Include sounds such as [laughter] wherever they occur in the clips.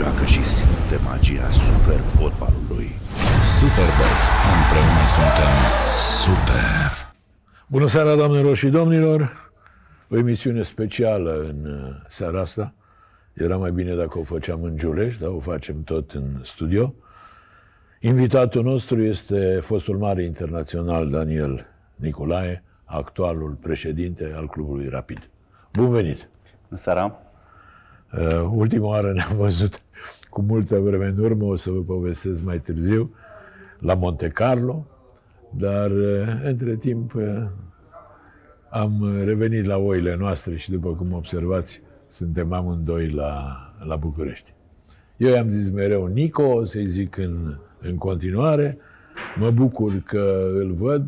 joacă și simte magia super fotbalului. Superbox. Împreună suntem super. Bună seara, doamnelor și domnilor! O emisiune specială în uh, seara asta. Era mai bine dacă o făceam în Giulești, dar o facem tot în studio. Invitatul nostru este fostul mare internațional Daniel Nicolae, actualul președinte al clubului Rapid. Bun venit! Bună seara! Uh, ultima oară ne-am văzut cu multă vreme în urmă, o să vă povestesc mai târziu, la Monte Carlo, dar uh, între timp uh, am revenit la oile noastre și după cum observați, suntem amândoi la, la București. Eu i-am zis mereu Nico, o să-i zic în, în continuare, mă bucur că îl văd,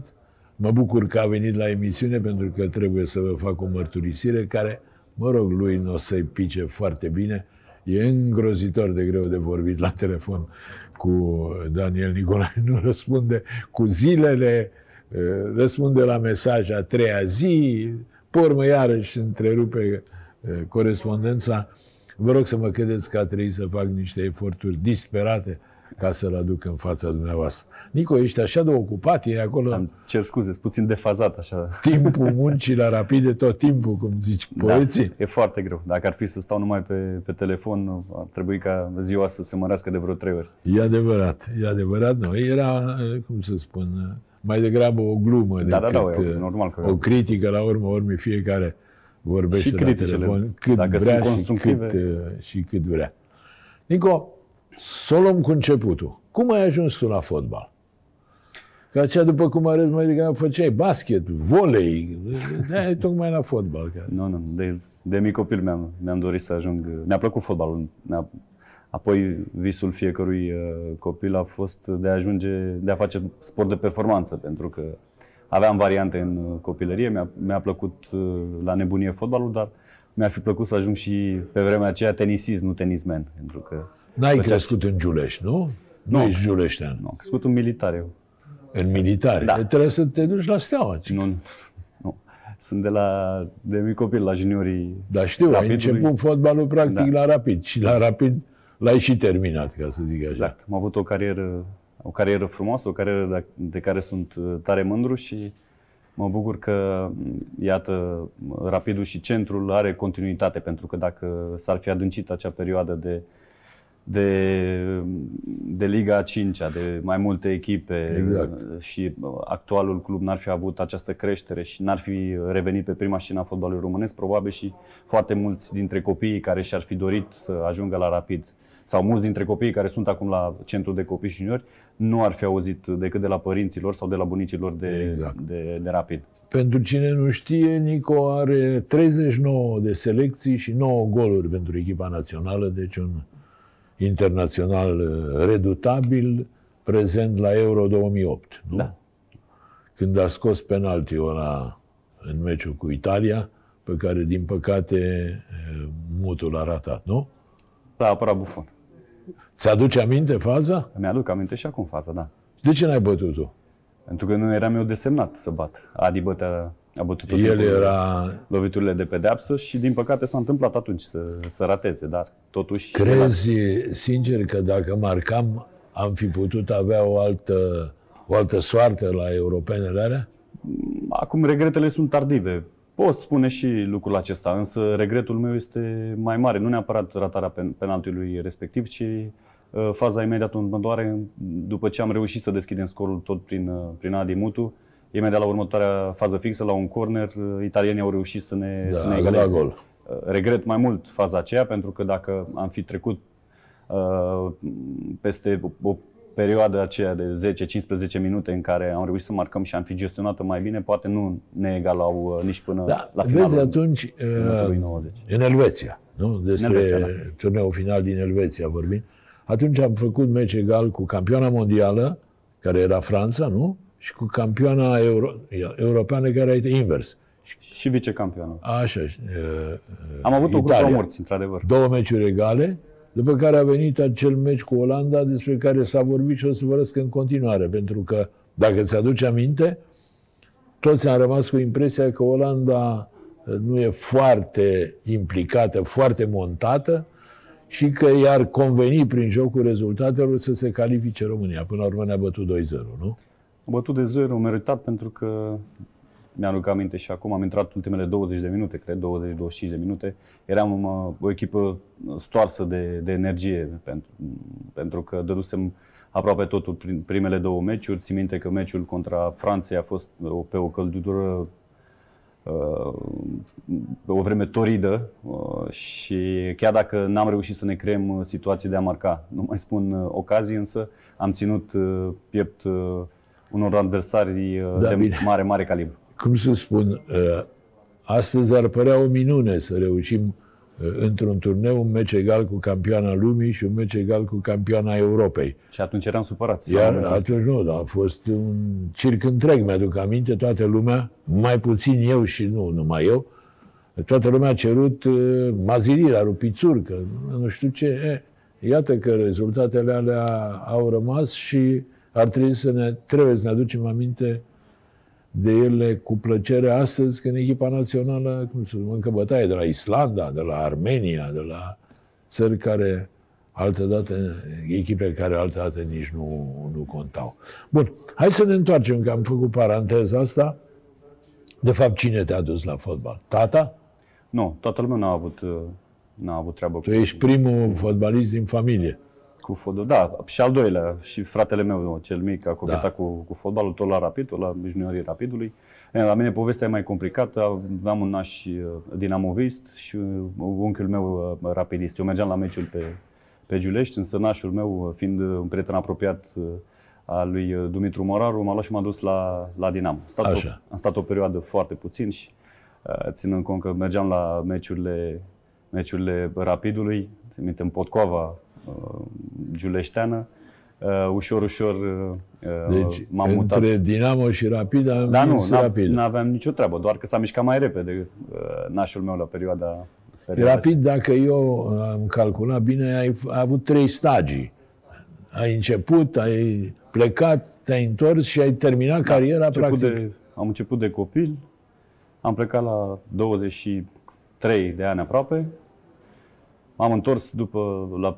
mă bucur că a venit la emisiune pentru că trebuie să vă fac o mărturisire care, mă rog, lui nu o să-i pice foarte bine, E îngrozitor de greu de vorbit la telefon cu Daniel Nicolae. Nu răspunde cu zilele, eh, răspunde la mesaj a treia zi, pe urmă iarăși întrerupe eh, corespondența. Vă rog să mă credeți că a trebuit să fac niște eforturi disperate ca să-l aduc în fața dumneavoastră. Nico, ești așa de ocupat, e acolo... Am cer scuze, puțin defazat așa. Timpul [laughs] muncii la rapide, tot timpul, cum zici poeții. Da, e foarte greu. Dacă ar fi să stau numai pe, pe telefon, ar trebui ca ziua să se mărească de vreo trei ori. E adevărat, e adevărat. Nu, era, cum să spun, mai degrabă o glumă da, decât da, da, e, normal că... o critică la urmă urmei fiecare vorbește și la telefon cât dacă vrea sunt și cât, și cât vrea. Nico, să o luăm cu începutul. Cum ai ajuns tu la fotbal? Că aceea, după cum arăți mai degrabă, făceai basket, volei, de tocmai la fotbal. Că... Nu, nu, de, de mic copil mi-am, mi-am dorit să ajung, mi-a plăcut fotbalul. Mi-a, apoi visul fiecărui uh, copil a fost de a ajunge, de a face sport de performanță, pentru că aveam variante în uh, copilărie, mi-a, mi-a plăcut uh, la nebunie fotbalul, dar mi-ar fi plăcut să ajung și pe vremea aceea tenisist, nu tenismen, pentru că N-ai crescut în Giulești, nu? Nu, nu ești giuleștean. Nu, am crescut în militar eu. În militare? Da. Trebuie să te duci la steaua. Nu, nu. Sunt de la de mic copil la juniorii Da, știu, Rapidului. ai început fotbalul practic da. la Rapid și la Rapid l-ai și terminat, ca să zic așa. Exact. Am avut o carieră, o carieră frumoasă, o carieră de, de care sunt uh, tare mândru și mă bucur că, iată, Rapidul și centrul are continuitate, pentru că dacă s-ar fi adâncit acea perioadă de de, de Liga 5 de mai multe echipe exact. și actualul club n-ar fi avut această creștere și n-ar fi revenit pe prima scenă a fotbalului românesc, probabil și foarte mulți dintre copiii care și-ar fi dorit să ajungă la Rapid sau mulți dintre copiii care sunt acum la centru de copii și juniori nu ar fi auzit decât de la părinților sau de la bunicilor de, exact. de, de Rapid. Pentru cine nu știe, Nico are 39 de selecții și 9 goluri pentru echipa națională, deci un internațional uh, redutabil, prezent la Euro 2008, nu? Da. Când a scos penaltiul ăla în meciul cu Italia, pe care, din păcate, uh, mutul a ratat, nu? Da, apărat Bufon. Ți-aduce aminte faza? Mi-aduc aminte și acum faza, da. De ce n-ai bătut-o? Pentru că nu eram eu desemnat să bat. Adi bătea, a bătut tot El era... loviturile de pedeapsă și din păcate s-a întâmplat atunci să, să rateze, dar totuși... Crezi sincer că dacă marcam am fi putut avea o altă, o altă soartă la europenele alea? Acum regretele sunt tardive. Pot spune și lucrul acesta, însă regretul meu este mai mare. Nu neapărat ratarea penaltiului respectiv, ci uh, faza imediat următoare, după ce am reușit să deschidem scorul tot prin, uh, prin Adi Mutu, imediat la următoarea fază fixă, la un corner, uh, italienii au reușit să ne, da, să ne egaleze. gol. Regret mai mult faza aceea, pentru că dacă am fi trecut uh, peste o perioadă aceea de 10-15 minute în care am reușit să marcăm și am fi gestionată mai bine, poate nu ne egalau uh, nici până da, la finalul Vezi atunci, uh, 90. în Elveția, nu? Despre În Elveția, da. turneul final din Elveția vorbim. Atunci am făcut meci egal cu campioana mondială, care era Franța, nu? Și cu campioana euro, europeană, care era invers. Și vicecampionul. Așa. Uh, Am avut o grupă Italia. morți, într-adevăr. Două meciuri egale, după care a venit acel meci cu Olanda despre care s-a vorbit și o să vorbesc în continuare, pentru că, dacă ți-aduce aminte, toți am rămas cu impresia că Olanda uh, nu e foarte implicată, foarte montată și că i-ar conveni prin jocul rezultatelor să se califice România. Până la urmă ne-a bătut 2-0, nu? A bătut de 0, meritat pentru că mi-am aminte și acum am intrat ultimele 20 de minute, cred, 20-25 de minute. Eram uh, o echipă stoarsă de, de energie pentru, pentru că dădusem aproape totul prin primele două meciuri. Țin minte că meciul contra Franței a fost uh, pe o căldură uh, o vreme toridă uh, și chiar dacă n-am reușit să ne creăm uh, situații de a marca, nu mai spun uh, ocazii, însă am ținut uh, piept uh, unor adversari uh, Da, de bine. mare, mare calibru. cum să spun, uh, astăzi ar părea o minune să reușim uh, într-un turneu un meci egal cu campioana lumii și un meci egal cu campioana Europei. Și atunci eram supărați. Iar Am atunci nu, dar a fost un circ întreg, mi-aduc aminte, toată lumea, mai puțin eu și nu numai eu, toată lumea a cerut uh, mazilirea lui Pițurcă, nu știu ce. E, iată că rezultatele alea au rămas și ar trebui să ne, trebuie să ne aducem aminte de ele cu plăcere astăzi, când echipa națională, cum să mâncă bătaie de la Islanda, de la Armenia, de la țări care altădată, echipe care altădată nici nu, nu contau. Bun, hai să ne întoarcem, că am făcut paranteza asta. De fapt, cine te-a dus la fotbal? Tata? Nu, toată lumea n-a avut, uh, n-a avut treabă Tu ești primul fotbalist din familie. Cu fotbal. Da, și al doilea, și fratele meu, cel mic, a cochetat Da. cu, cu fotbalul, tot la Rapid, tot la juniorii Rapidului. E, La mine povestea e mai complicată, aveam un naș uh, dinamovist și uh, unchiul meu uh, rapidist. Eu mergeam la meciul pe, pe Giulești, însă nașul meu, uh, fiind uh, un prieten apropiat uh, al lui uh, Dumitru Moraru, m-a luat și m-a dus la, la Dinamo. Am stat, o, Așa. am stat o perioadă foarte puțin și uh, ținând cont că mergeam la meciurile, meciurile Rapidului, țin minte, în Potcoava, uh, giuleșteană, uh, ușor, ușor uh, Deci, m-am mutat. între Dinamo și Rapid am Dar nu, mers n-a- Rapid. n-aveam nicio treabă, doar că s-a mișcat mai repede uh, nașul meu la perioada, perioada Rapid, dacă eu am calculat bine, ai, ai avut trei stagii. Ai început, ai plecat, te-ai întors și ai terminat cariera, Am început practic. de, am început de copil, am plecat la 23 de ani aproape, m-am întors după la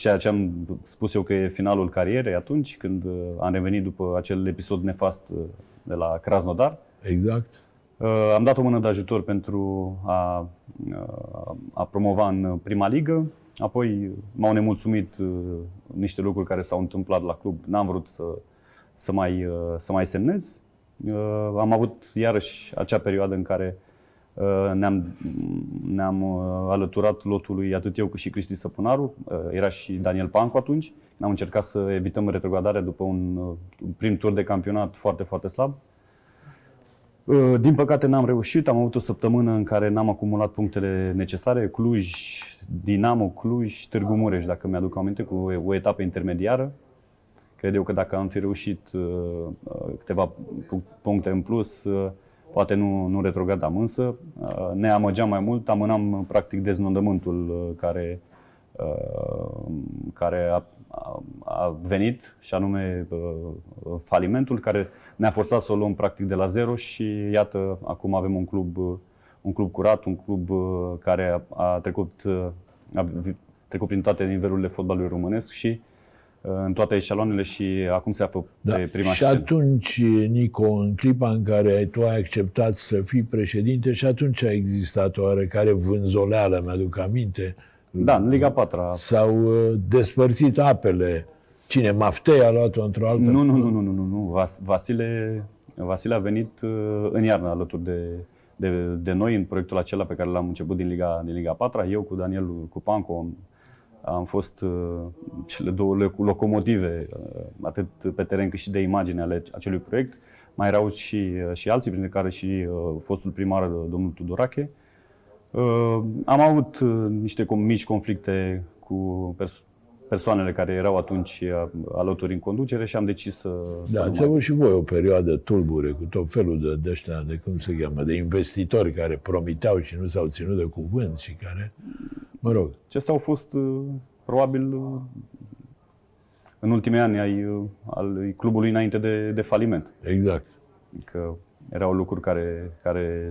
ceea ce am spus eu că e finalul carierei atunci, când uh, am revenit după acel episod nefast uh, de la Krasnodar. Exact. Uh, Am dat o mână de ajutor pentru a, uh, a promova în prima ligă. Apoi m-au nemulțumit uh, niște lucruri care s-au întâmplat la club. N-am vrut să, să, mai, uh, să mai semnez. Uh, Am avut iarăși acea perioadă în care uh, ne-am, ne-am uh, alăturat lotului atât eu cât și Cristi Săpunaru. Uh, Era și Daniel Pancu atunci. Am încercat să evităm retrogradarea după un uh, prim tur de campionat foarte, foarte slab. Uh, Din păcate n-am reușit, am avut o săptămână în care n-am acumulat punctele necesare. Cluj, Dinamo, Cluj, Târgu Mureș, dacă mi-aduc aminte, cu o- o etapă intermediară. Cred eu că dacă am fi reușit uh, uh, câteva pu- puncte în plus, uh, poate nu, nu retrogradam. Însă uh, ne amăgeam mai mult, amânam uh, practic deznodământul uh, care, uh, care a, a, a venit și anume uh, falimentul care ne-a forțat să o luăm practic de la zero și iată, acum avem un club, uh, un club curat, un club uh, care a, a trecut, uh, a vi- trecut prin toate nivelurile fotbalului românesc și uh, în toate eșaloanele și acum se află Da. pe prima și scenă. atunci, Nico, în clipa în care tu ai acceptat să fii președinte, și atunci a existat o oarecare vânzoleală, mi-aduc aminte. Da, în Liga 4 S-au uh, despărțit apele. Cine? Maftei a luat-o într-o altă... Nu, nu, nu, nu, nu, nu, nu. Vas- Vasile, Vasile a venit uh, în iarnă alături de, de, de noi în proiectul acela pe care l-am început din Liga, din Liga 4 Eu cu Daniel Cupanco am, am fost uh, cele două loc- locomotive, uh, atât pe teren cât și de imagine ale acelui proiect. Mai erau și, uh, și alții, printre care și uh, fostul primar, uh, domnul Tudorache. Uh, am avut uh, niște com- mici conflicte cu pers- persoanele care erau atunci uh, alături în conducere și am decis să, să Da, nu ați mai... avut și voi o perioadă tulbure cu tot felul de, de ăștia, de cum se cheamă, de investitori care promiteau și nu s-au ținut de cuvânt și care, mă rog, Acestea au fost uh, probabil uh, în ultimii ani ai, uh, al clubului înainte de, de faliment. exact. Că erau lucruri care, care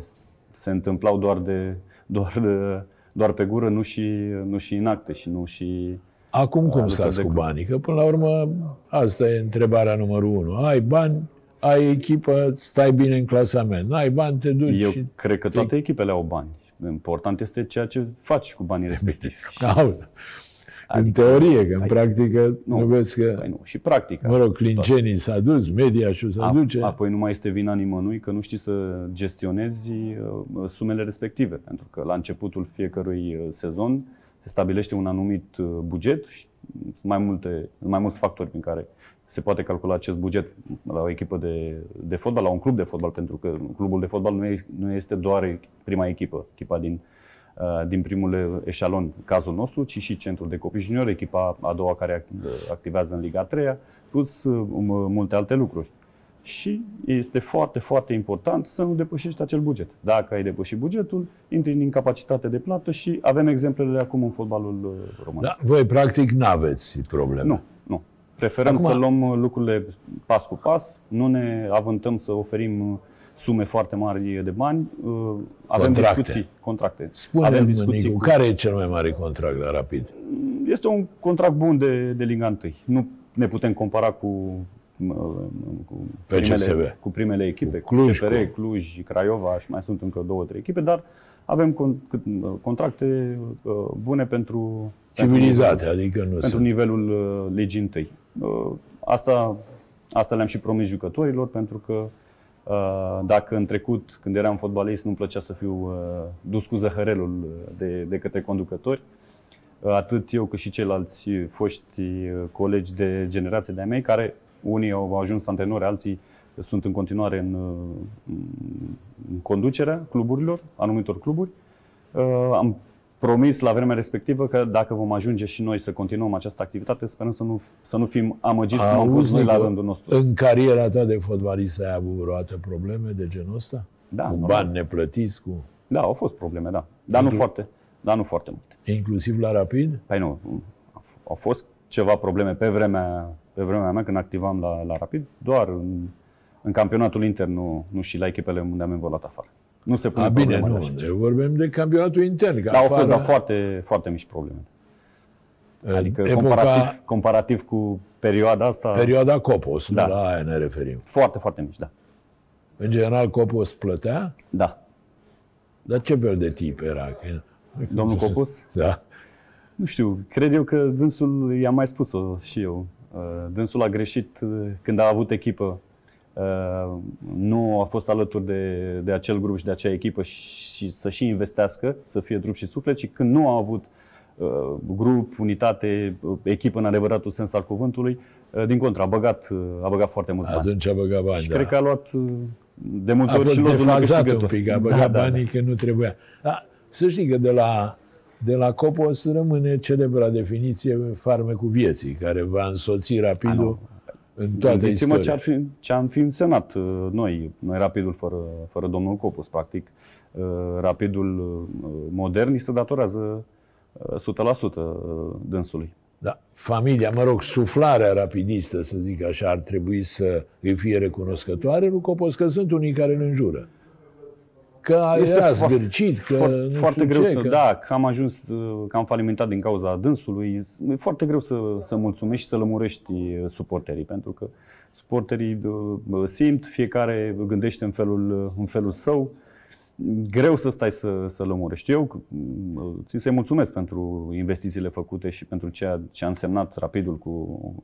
se întâmplau doar de, doar de, doar pe gură, nu și, nu și în acte și nu și... Acum cum lucruri stați de cu club. banii? Că până la urmă asta e întrebarea numărul unu. Ai bani, ai echipă, stai bine în clasament. N-ai bani, te duci Eu și... cred că toate echipele au bani. Important este ceea ce faci cu banii respectivi. [laughs] Și- Au, în Adică- teorie, că în Păi, practică nu, nu. vezi că, Păi nu, și practica. mă rog, clincenii s-a dus, media și se A- duce. Apoi nu mai este vina nimănui că nu știi să gestionezi uh, sumele respective. Pentru că la începutul fiecărui uh, sezon se stabilește un anumit uh, buget și sunt mai, multe, mai mulți factori prin care se poate calcula acest buget la o echipă de, de fotbal, la un club de fotbal, pentru că clubul de fotbal nu, e, nu este doar prima echipă, echipa din, uh, din primul eșalon, cazul nostru, ci și centrul de copii junior, echipa a doua care ac- activează în Liga 3 plus uh, m- multe alte lucruri. Și este foarte, foarte important să nu depășești acel buget. Dacă ai depășit bugetul, intri în incapacitate de plată și avem exemplele acum în fotbalul uh, românesc. Da, voi practic n-aveți probleme. Nu, nu. Preferăm Acum- să luăm uh, lucrurile pas cu pas, nu ne avântăm să oferim uh, sume foarte mari de bani. Uh, Avem Contracte. discuții, contracte. avem Spune-mi, discuții Nicu, cu- care e cel mai mare contract la Rapid? Este un contract bun de, de Liga 1. Nu ne putem compara cu, uh, cu, PCSB. primele, cu primele echipe, Cu Cluj, cu CFR, cu- Cluj, Craiova și mai sunt încă două, trei echipe, dar avem con- cât- uh, contracte uh, bune pentru Civilizate, adică nu pentru sunt. nivelul uh, legii 1. Uh, asta, asta le-am și promis jucătorilor, pentru că uh, dacă în trecut, când eram fotbalist, nu-mi plăcea să fiu uh, dus cu zăhărelul uh, de, de către conducători, uh, atât eu cât și ceilalți foști uh, colegi de generație de-a mei, care unii au ajuns antrenori, alții sunt în continuare în, uh, în conducerea cluburilor, anumitor cluburi, Uh, am promis la vremea respectivă că dacă vom ajunge și noi să continuăm această activitate, sperăm să nu, să nu fim amăgiți cum am fost Auzi, noi la Nicu, rândul nostru. În cariera ta de fotbalist ai avut vreodată probleme de genul ăsta? Da, cu normal. bani neplătiți, cu... Da, au fost probleme, da. Dar nu Inclu- foarte, dar nu foarte multe. inclusiv la Rapid? Păi nu, au f- au fost ceva probleme pe vremea, pe vremea mea când activam la, la Rapid, doar în, în campionatul intern, nu, nu și la echipele unde am evoluat afară. Nu se pune A, bine, problema de nu, așa ne ceva. vorbim de campionatul intern. Că Dar au fost afară, dar foarte, foarte mici probleme. în Adică epoca, comparativ, comparativ cu perioada asta, perioada Copos, Da. da. la aia ne referim. foarte, foarte mici, da. În general, Copos plătea, Da. dar ce fel de tip era? Că- Domnul Copus? Da. Nu știu, cred eu că dânsul, i-am mai spus-o și eu, uh, dânsul a greșit uh, când a avut echipă, uh, nu a fost alături de, de acel grup și de acea echipă și să și investească, să fie trup și suflet, și când nu a avut uh, grup, unitate, uh, echipă în adevăratul sens al cuvântului, uh, din contră, a băgat, uh, a băgat foarte mulți bani. Atunci a băgat bani, Și da. cred că a luat uh, de multe a ori fost și lozul defazat un câștigător. pic, a băgat Da, da, da, da. banii că nu trebuia. Dar să știi că de la, de la Copos rămâne celebra definiție farmecul vieții, care va însoți rapidul în toată Gândiți-mă istoria. ce, ar fi, ce am fi însemnat uh, noi, noi Rapidul fără, fără domnul Copus, practic. Uh, Rapidul uh, modern îi se datorează uh, 100% uh, dânsului. Da. Familia, mă rog, suflarea rapidistă, să zic așa, ar trebui să îi fie recunoscătoare lui Copos, că sunt unii care îl înjură. Că Este era fo- zgârcit, că foarte, nu foarte știu greu ce, să, că... da, că am ajuns, uh, că am falimentat din cauza dânsului. E foarte greu să, să mulțumești și să lămurești uh, suporterii, pentru că suporterii uh, simt, fiecare gândește în felul, uh, în felul său. Greu să stai să, să lămurești. Eu uh, țin să-i mulțumesc pentru investițiile făcute și pentru ceea ce a însemnat rapidul cu,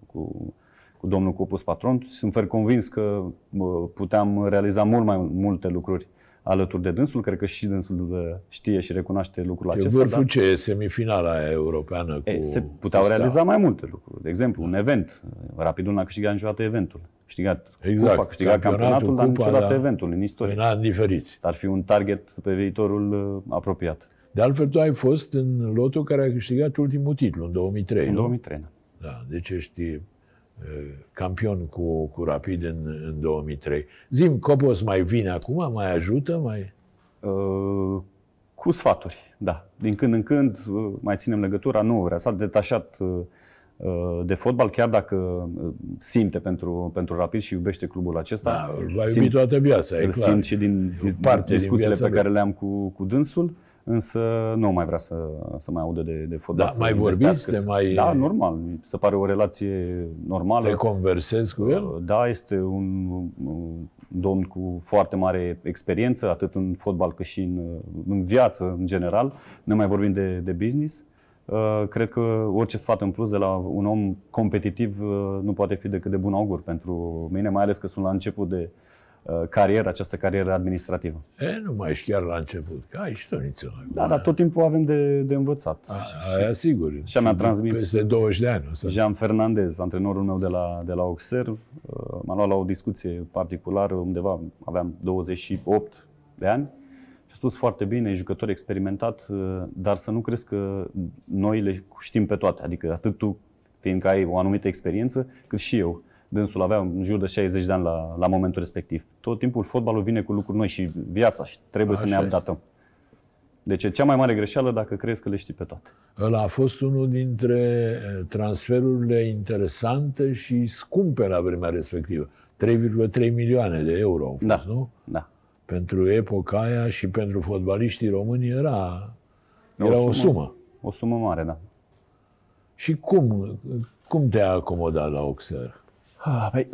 cu, cu domnul Copus Patron. Sunt fer convins că uh, puteam realiza mult mai multe lucruri alături de dânsul. Cred că și dânsul uh, știe și recunoaște lucrul E acesta. vârful dar- ce e semifinala aia europeană cu ei, se puteau cu Steaua. realiza mai multe lucruri. De exemplu, un event. Rapidul n-a câștigat niciodată eventul. A câștigat Exact. cupa, a câștigat Campionatul, campionatul, dar cupa, niciodată da. eventul în istorie. În ani diferiți. Ar fi un target pe viitorul uh, apropiat. De altfel, tu ai fost în lotul care a câștigat ultimul titlu, în 2003, În nu? 2003. da. Da, deci ești e, campion cu, cu Rapid în, în 2003. Zim, Copos mai vine acum? Mai ajută? Mai... Uh, cu sfaturi, da. Din când în când uh, mai ținem legătura. Nu vrea, s-a detașat uh, uh, de fotbal, chiar dacă uh, simte pentru, pentru Rapid și iubește clubul acesta. Da, îl va iubi Simt- toată viața, e îl clar. simt și din E o parte din discuțiile viața pe lui. care le-am cu, cu dânsul. Însă nu mai vrea să, să mai audă de, de fotbal. Da, să mai investească, vorbiți? Te să- mai- Da, normal. Mi se pare o relație normală. Te conversezi cu el? Da, este un, un domn cu foarte mare experiență, atât în fotbal cât și în, în viață în general. Ne mai vorbim de, de business. Uh, Cred că orice sfat în plus de la un om competitiv uh, nu poate fi decât de bun augur pentru mine, mai ales că sunt la început de uh, carieră, această carieră administrativă. E, nu mai ești chiar la început, că ai și toniță. Da, dar tot timpul avem de, de învățat. A- Aia sigur. Și mi-a transmis- Peste 20 de ani. O să... Jean Fernandez, antrenorul meu de la, de la Auxerre, uh, m-a luat la o discuție particulară, undeva aveam 28 de ani și a spus foarte bine, e jucător experimentat, uh, dar să nu crezi că noi le știm pe toate. Adică atât tu, fiindcă ai o anumită experiență, cât și eu. Dânsul avea în jur de 60 de ani la, la momentul respectiv. Tot timpul fotbalul vine cu lucruri noi și viața și trebuie să ne Așa este. adaptăm. Deci e cea mai mare greșeală dacă crezi că le știi pe toate. Ăla a fost unul dintre eh, transferurile interesante și scumpe la vremea respectivă. 3,3 milioane de euro au fost, Da. nu? Da. Pentru epoca aia și pentru fotbaliștii români era, O era o sumă. sumă. O sumă mare, da. Și cum, cum te-a acomodat la Auxerre? Ah, Păi,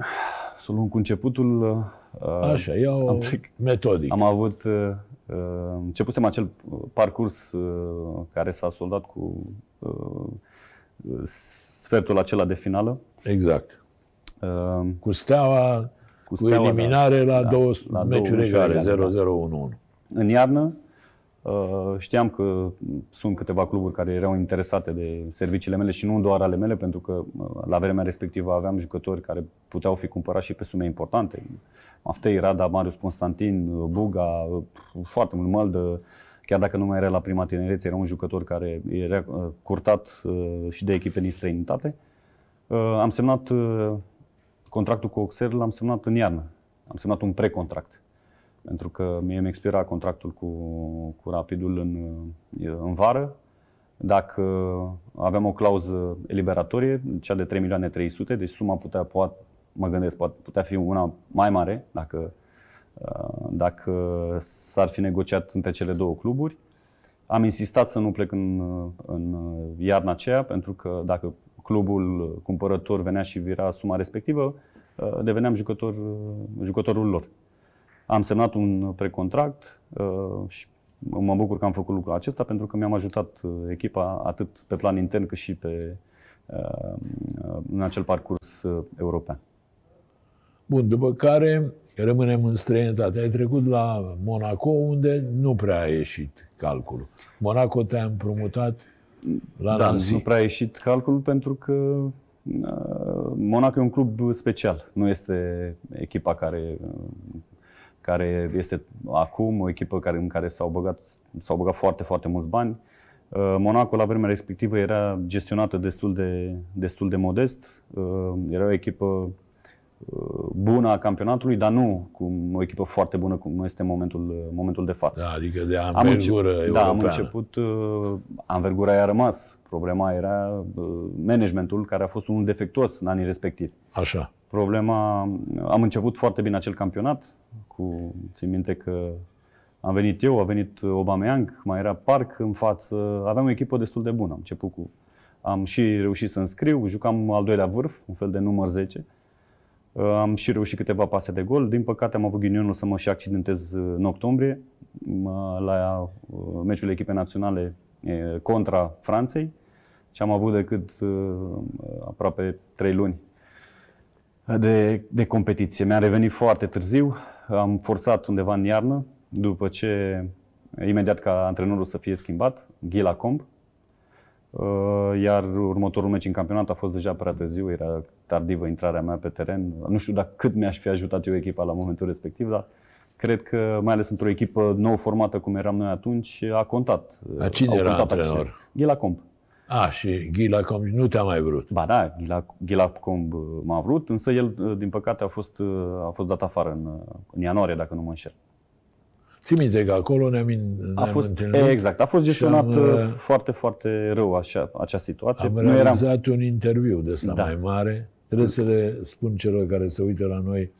să o luăm cu începutul. uh, Așa, ia-o am trec- metodic. Am avut, uh, uh, începusem acel uh, parcurs uh, care s-a soldat cu uh, sfertul acela de finală. Exact. Uh, Cu Steaua, cu, Steaua, eliminare la Da, două la două meciuri meciuri egale, egale, 0-0-1-1. În iarnă uh, știam că sunt câteva cluburi care erau interesate de serviciile mele și nu doar ale mele, pentru că uh, la vremea respectivă aveam jucători care puteau fi cumpărați și pe sume importante. Maftei, Rada, Marius Constantin, uh, Buga, uh, foarte mult Măldă, chiar dacă nu mai era la prima tinerețe, era un jucător care era uh, curtat uh, și de echipe din străinitate. Uh, Am semnat uh, contractul cu Auxerre, l-am semnat în iarnă. Am semnat un precontract pentru că mie mi expira contractul cu, cu Rapidul în, în vară. Dacă aveam o clauză eliberatorie, cea de 3 milioane 300, deci suma putea, poate, mă gândesc, poate putea fi una mai mare dacă, uh, dacă s-ar fi negociat între cele două cluburi. Am insistat să nu plec în, în iarna aceea, pentru că dacă clubul cumpărător venea și vira suma respectivă, uh, deveneam jucător, jucătorul lor. Am semnat un precontract uh, și mă bucur că am făcut lucrul acesta pentru că mi-am ajutat uh, echipa atât pe plan intern cât și pe, uh, în acel parcurs uh, european. Bun, după care rămânem în străinătate. Ai trecut la Monaco, unde nu prea a ieșit calculul. Monaco te-a împrumutat la da, Nancy. nu prea a ieșit calculul pentru că uh, Monaco e un club special. Nu este echipa care, uh, care este acum, o echipă care, în care s-au băgat, s-au băgat foarte, foarte mulți bani. Uh, Monaco la vremea respectivă era gestionată destul de, destul de modest. Uh, Era o echipă uh, bună a campionatului, dar nu cu o echipă foarte bună cum este momentul, momentul de față. Da, adică de Am anvergură început, europeană. da, am început, uh, anvergura i-a rămas. Problema era uh, managementul care a fost unul defectuos în anii respectivi. Așa. Problema, am început foarte bine acel campionat, cu, țin minte că am venit eu, a venit Aubameyang, mai era Park în față, aveam o echipă destul de bună. Am început cu, am și reușit să înscriu, jucam al doilea vârf, un fel de număr 10. Uh, Am și reușit câteva pase de gol. Din păcate am avut ghinionul să mă și accidentez uh, în octombrie mă- la uh, meciul echipei naționale eh, contra Franței și am avut decât uh, aproape 3 luni de, de competiție. Mi-a revenit foarte târziu, am forțat undeva în iarnă, după ce imediat ca antrenorul să fie schimbat, Ghila Comp, Uh, iar următorul meci în campionat a fost deja prea târziu, era tardivă intrarea mea pe teren. Nu știu dacă cât mi-aș fi ajutat eu echipa la momentul respectiv, dar cred că, mai ales într-o echipă nou formată cum eram noi atunci, a contat. Dar cine Au era contat antrenor? aceștia. Ghila Comp. A, și Ghila Comp nu te-a mai vrut. Ba da, Ghila, Ghila Comb uh, m-a vrut, însă el, uh, din păcate, a fost, uh, a fost dat afară în, uh, în ianuarie, dacă nu mă înșel. Ții minte că acolo ne-am, ne A fost, întâlnit exact, a fost gestionat și am, uh, uh, foarte, foarte rău așa, acea situație. am Nu eram, realizat un interviu de ăsta Da. mai mare. Trebuie să le spun celor care se uită la noi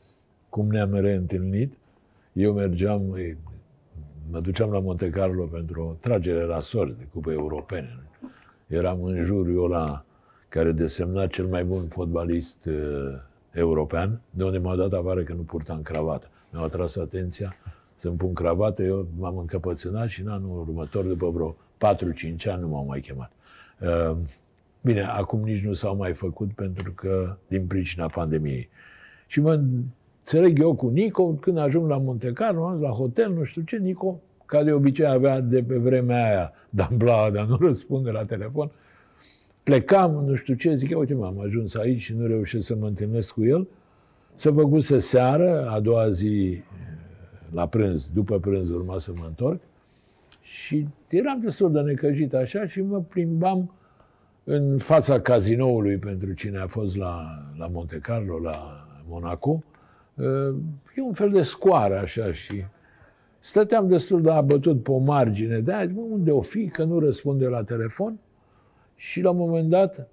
cum ne-am reîntâlnit. Eu mergeam, e, mă duceam la Monte Carlo pentru o tragere la sorți de cupe europene. Eram în jurul ăla care desemna cel mai bun fotbalist uh, european, de unde m-au dat afară că nu purtam cravată. Mi-au atras atenția să-mi pun cravată, eu m-am încăpățânat și în anul următor, după vreo 4-5 ani, nu m-au mai chemat. Uh, bine, acum nici nu s-au mai făcut pentru că, din pricina pandemiei. Și mă înțeleg eu cu Nico, când ajung la Monte Carlo, la hotel, nu știu ce, Nico, ca de obicei avea de pe vremea aia, dambla, dar nu răspunde la telefon, plecam, nu știu ce, zic, uite, m-am ajuns aici și nu reușesc să mă întâlnesc cu el. Să făcuse seară, a doua zi, la prânz, după prânz urma să mă întorc. Și eram destul de necăjit așa și mă plimbam în fața cazinoului pentru cine a fost la, la Monte Carlo, la Monaco. E un fel de scoară așa și stăteam destul de abătut pe o margine de aia, unde o fi, că nu răspunde la telefon și la un moment dat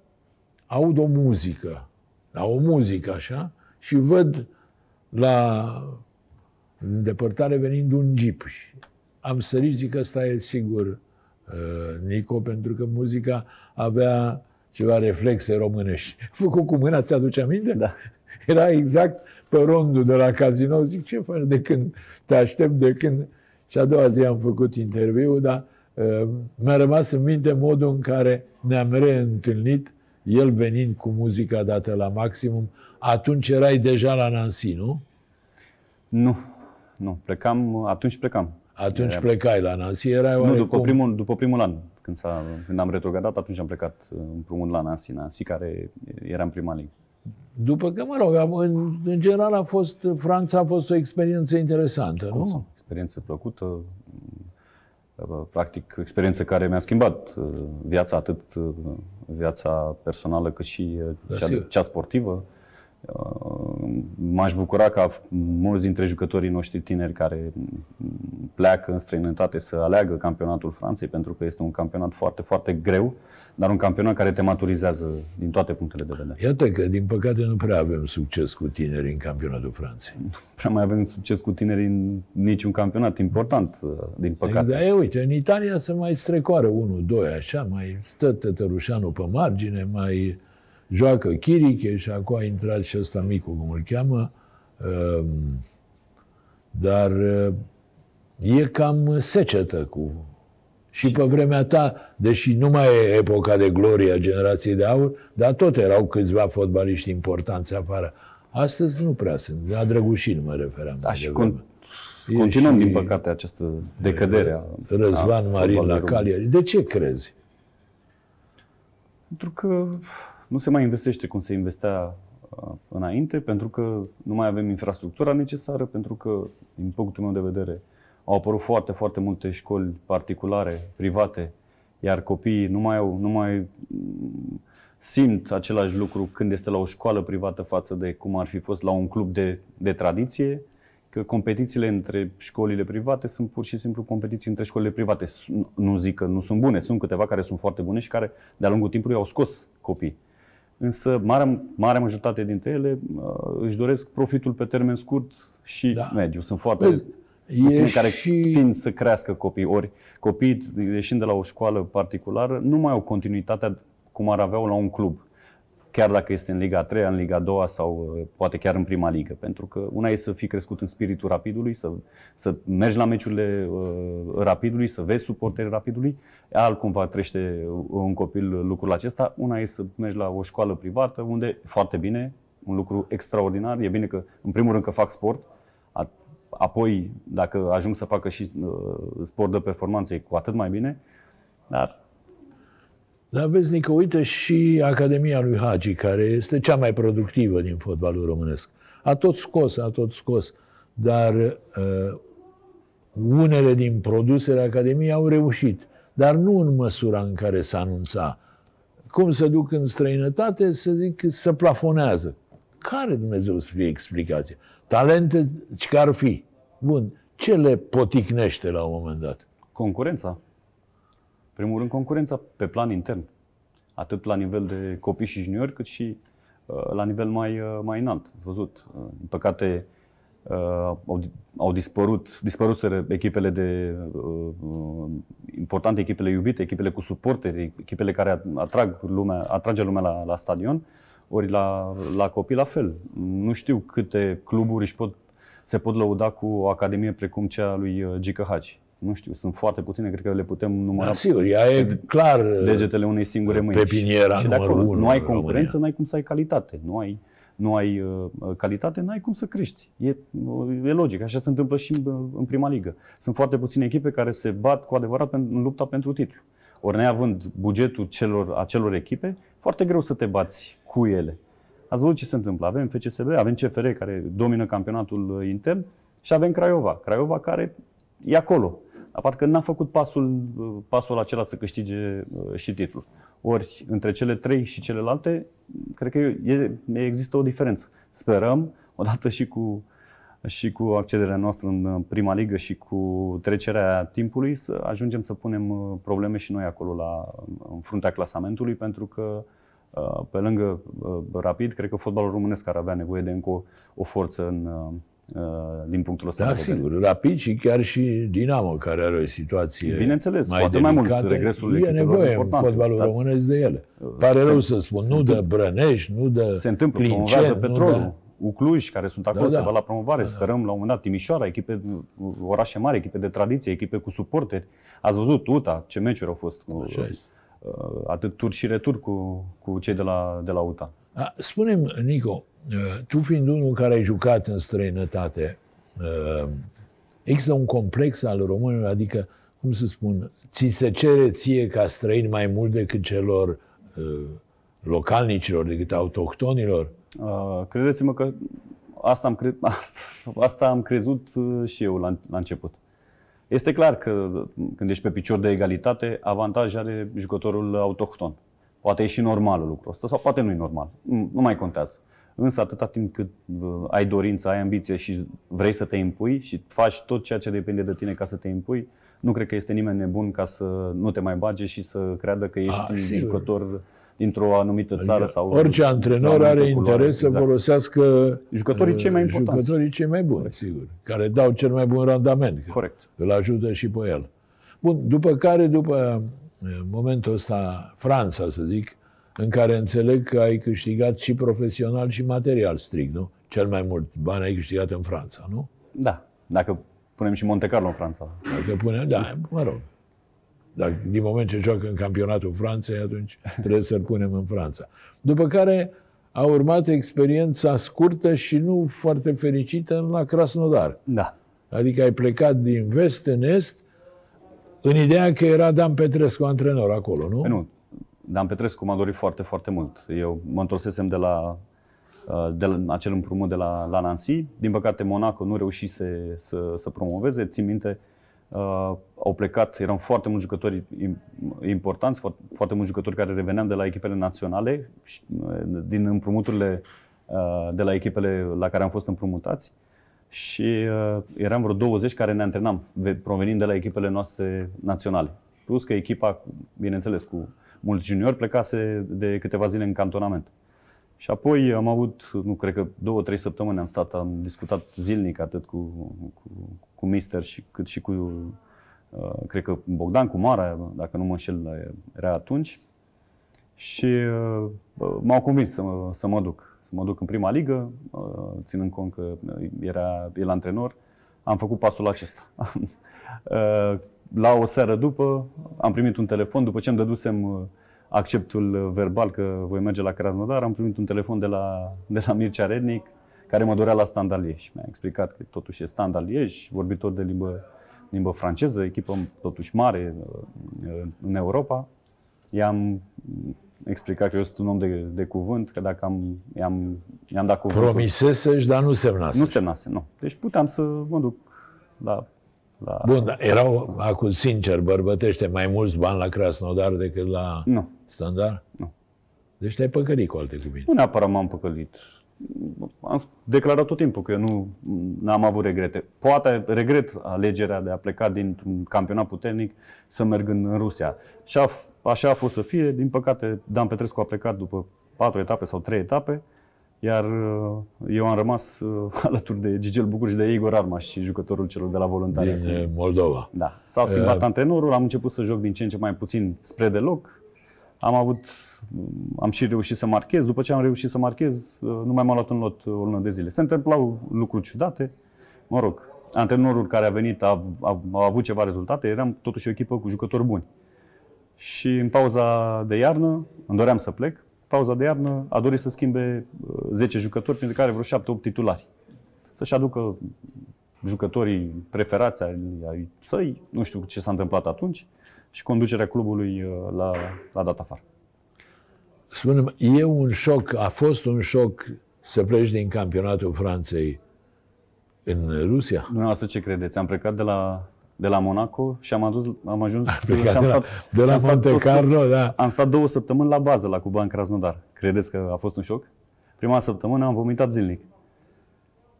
aud o muzică, da, o muzică așa, și văd la îndepărtare venind un jeep. Și am sărit, zic că ăsta e sigur uh, Nico, pentru că muzica avea ceva reflexe românești. [laughs] Făcut cu mâna, ți-aduce aminte? Da. Era exact pe rondul de la casino. Zic, ce faci de când te aștept, de când... Și a doua zi am făcut interviu, dar uh, mi-a rămas în minte modul în care ne-am reîntâlnit, el venind cu muzica dată la maximum. Atunci erai deja la Nancy, nu? Nu, nu, plecam, atunci plecam. Atunci Era... plecai la Nancy, erai Nu, după cum... primul, după primul an, când, s-a, când am retrogradat, atunci am plecat împrumut la Nancy, Nancy care era în prima ligă. După că, mă rog, în, în general a fost, Franța a fost o experiență interesantă, Cum nu? Experiență plăcută, practic experiență care mi-a schimbat uh, viața, atât uh, viața personală cât și uh, Da, cea, sigur. cea sportivă. Uh, M-aș bucura ca mulți dintre jucătorii noștri tineri care pleacă în străinătate să aleagă campionatul Franței, pentru că este un campionat foarte, foarte greu, dar un campionat care te maturizează din toate punctele de vedere. Iată că, din păcate, nu prea avem succes cu tinerii în campionatul Franței. Prea mai avem succes cu tinerii în niciun campionat important, uh, din păcate. Exact. E, uite, în Italia se mai strecoară unul, doi, așa, mai stă Tătărușanu pe margine, mai joacă Chiriche și acum a intrat și ăsta micul, cum îl cheamă. Um, Dar uh, e cam secetă cu... Și pe vremea ta, deși nu mai e epoca de glorie a generației de aur, dar tot erau câțiva fotbaliști importanți afară. Astăzi nu prea sunt. La Drăgușin mă referam. Da, mai și devreme. con- continuăm, și- din păcate, această decădere. a- Răzvan a Marin la fotbalului român. Cagliari. De ce crezi? Pentru că nu se mai investește cum se investea uh, înainte, pentru că nu mai avem infrastructura necesară, pentru că, din punctul meu de vedere, au apărut foarte, foarte multe școli particulare, private, iar copiii nu mai au, nu mai mm, simt același lucru când este la o școală privată față de cum ar fi fost la un club de, de tradiție, că competițiile între școlile private sunt pur și simplu competiții între școlile private. S- Nu zic că nu sunt bune, sunt câteva care sunt foarte bune și care de-a lungul timpului au scos copii. Însă marea, marea majoritate dintre ele uh, își doresc profitul pe termen scurt și Da. da. mediu. Sunt foarte Vezi, puține e care și- tind să crească copii. Ori copiii, ieșind de la o școală particulară, nu mai au continuitatea cum ar avea la un club. Chiar dacă este în Liga a 3 în Liga a 2 sau uh, poate chiar în prima ligă. Pentru că una e să fii crescut în spiritul rapidului, să, să mergi la meciurile uh, rapidului, să vezi suporterii rapidului. Altcum va trește un copil lucrul acesta. Una e să mergi la o școală privată, unde foarte bine, un lucru extraordinar. E bine că, în primul rând, că fac sport. A- Apoi, dacă ajung să facă și uh, sport de performanță, e cu atât mai bine. Dar Dar vezi, Nică, uite și Academia lui Hagi, care este cea mai productivă din fotbalul românesc. A tot scos, a tot scos, dar uh, unele din produsele Academiei au reușit, dar nu în măsura în care s-a anunța. Cum să duc în străinătate, să zic, să plafonează. Care Dumnezeu să fie explicația? Talente ce ar fi. Bun, ce le poticnește la un moment dat? Concurența. Primul rând, concurența pe plan intern. Atât la nivel de copii și juniori, cât și uh, la nivel mai, uh, mai înalt. Ați văzut. Uh, din păcate, uh, au, au dispărut, dispăruseră echipele de uh, uh, importante, echipele iubite, echipele cu suporteri, echipele care atrag lumea, atrage lumea la, la stadion, ori la, la copii la fel. Nu știu câte cluburi își pot, se pot lăuda cu o academie precum cea lui uh, Gică Hagi. Nu știu, sunt foarte puține, cred că le putem număra Da, sigur, ea e clar degetele unei singure mâini. pepiniera și de numărul acolo, unu nu ai în România. concurență, n-ai cum să ai calitate. Nu ai, nu ai uh, calitate, n-ai cum să crești. E, uh, e logic, așa se întâmplă și în, în prima ligă. Sunt foarte puține echipe care se bat cu adevărat pen- în lupta pentru titlu. Ori neavând bugetul celor, acelor echipe, foarte greu să te bați cu ele. Ați văzut ce se întâmplă. Avem FCSB, avem CFR care domină campionatul uh, intern și avem Craiova. Craiova care e acolo. Dar parcă n-a făcut pasul, uh, pasul acela să câștige uh, și titlul. Ori între cele trei și celelalte, cred că e, există o diferență. Sperăm, odată și cu, și cu accederea noastră în uh, prima ligă și cu trecerea timpului, să ajungem să punem uh, probleme și noi acolo la, în fruntea clasamentului, pentru că uh, pe lângă uh, Rapid, cred că fotbalul românesc ar avea nevoie de încă o, o forță în, uh, uh, din punctul ăsta Da, de vedere. sigur. Rapid și chiar și Dinamo, care are o situație Bineînțeles, mai poate mai mult delicată. regresul E echipelor nevoie în importante, fotbalul dați- românesc de ele. Pare se- rău să spun, se nu de întâmplă. Brănești, nu de Se întâmplă, Clincen, promovează nu petrolul. de- Ucluj, care sunt acolo, Da, se da. va la promovare. Da, da. Sperăm la un moment dat Timișoara, echipe, orașe mari, echipe de tradiție, echipe cu suporteri. Ați văzut UTA, ce meciuri au fost. cu- Așa este. uh, Atât tur și retur cu, cu cei de la, de la UTA. A, Spune-mi, Nico, uh, tu fiind unul care ai jucat în străinătate, uh, există un complex al românilor, adică, cum să spun, ți se cere ție ca străin mai mult decât celor uh, localnicilor, decât autohtonilor? Uh, Credeți-mă că asta am, cre- [laughs] asta, asta am crezut uh, și eu la, la început. Este clar că când ești pe picior de egalitate, avantaj are jucătorul autohton. Poate e și normalul lucrul ăsta, sau poate nu e normal. Nu, nu mai contează. Însă atâta timp cât uh, ai dorință, ai ambiție și vrei să te impui și faci tot ceea ce depinde de tine ca să te impui, nu cred că este nimeni nebun ca să nu te mai bage și să creadă că ești Ah, sigur. jucător dintr-o anumită țară Adică sau orice la antrenor o are anumită culoare, interes să exact. folosească Jucătorii cei mai uh, importanți. Jucătorii cei mai buni, sigur, care dau cel mai bun randament. că Corect. Îl ajută și pe el. Bun, după care, după uh, momentul ăsta, Franța, să zic, în care înțeleg că ai câștigat și profesional și material strict, nu? Cel mai mult bani ai câștigat în Franța, nu? Da, dacă punem și Monte Carlo în Franța. Dacă punem, da, mă rog. Dacă, din moment ce joacă în campionatul Franței, atunci trebuie să-l punem în Franța. După care a urmat experiența scurtă și nu foarte fericită la Krasnodar. Da. Adică ai plecat din vest în est, în ideea că era Dan Petrescu antrenor acolo, nu? Păi nu, Dan Petrescu m-a dorit foarte, foarte mult. Eu mă întorsesem de la, uh, de la acel împrumut de la, la Nancy. Din păcate, Monaco nu reușise să, să promoveze. Țin minte, uh, au plecat, erau foarte mulți jucători im- importanți, foarte, foarte mulți jucători care reveneam de la echipele naționale, și, uh, din împrumuturile uh, de la echipele la care am fost împrumutați. Și uh, eram vreo 20 care ne antrenam, ve- provenind de la echipele noastre naționale. Plus că echipa, bineînțeles, cu mulți juniori, plecase de câteva zile în cantonament. Și apoi am avut, nu cred că două, trei săptămâni am stat, am discutat zilnic atât cu, cu, cu Mister și cât și cu, uh, cred că Bogdan, cu Mara, dacă nu mă înșel, era atunci. Și uh, bă, m-au convins să mă, să mă duc. Să mă duc în prima ligă, uh, ținând cont că era el antrenor. Am făcut pasul acesta. [laughs] Uh, La o seară după am primit un telefon, după ce îmi dădusem uh, acceptul uh, verbal că voi merge la Krasnodar, am primit un telefon de la, de la Mircea Rednic, care mă dorea la Standard Liège. Mi-a explicat că totuși e Standard Liège, vorbitor de limbă, limbă franceză, echipă totuși mare uh, în Europa. I-am explicat că eu sunt un om de, de cuvânt, că dacă am, i-am, i-am dat cuvântul... Promisesești, dar nu semnase. Nu semnase, nu. Deci puteam să mă duc la... la... Bun, dar erau, acum sincer, bărbătește, mai mulți bani la Krasnodar decât la Nu, Standard? Nu. Deci te-ai păcălit cu alte cuvinte. nu neapărat m-am păcălit. Am declarat tot timpul că eu nu am avut regrete. Poate regret alegerea de a pleca dintr-un campionat puternic să merg în, în Rusia. Și a, f- așa a fost să fie. Din păcate, Dan Petrescu a plecat după patru etape sau trei etape. Iar uh, eu am rămas uh, [laughs] alături de Gigel Bucur și de Igor Armaș și jucătorul celor de la voluntari. din uh, Moldova. Da. S-a schimbat Uh, antrenorul, am început să joc din ce în ce mai puțin spre deloc. Am avut, am și reușit să marchez. După ce am reușit să marchez, uh, nu mai m-a luat în lot o lună de zile. Se întâmplau lucruri ciudate. Mă rog, antrenorul care a venit a, a, a avut ceva rezultate. Eram totuși o echipă cu jucători buni. Și în pauza de iarnă, îmi doream să plec, pauza de iarnă a dorit să schimbe uh, 10 jucători, printre care vreo 7-8 titulari. Să-și aducă jucătorii preferați ai, ai săi, nu știu ce s-a întâmplat atunci, și conducerea clubului uh, la, la dat afară. Spune e un șoc, a fost un șoc să pleci din campionatul Franței în Rusia? Dumneavoastră ce credeți? Am plecat de la, de la Monaco și am, adus, am ajuns [laughs] Plecat și am de la, stat, de la am stat Monte două Carlo, da. Am stat două săptămâni la bază la Cuban Krasnodar. Credeți că a fost un șoc? Prima săptămână am vomitat zilnic.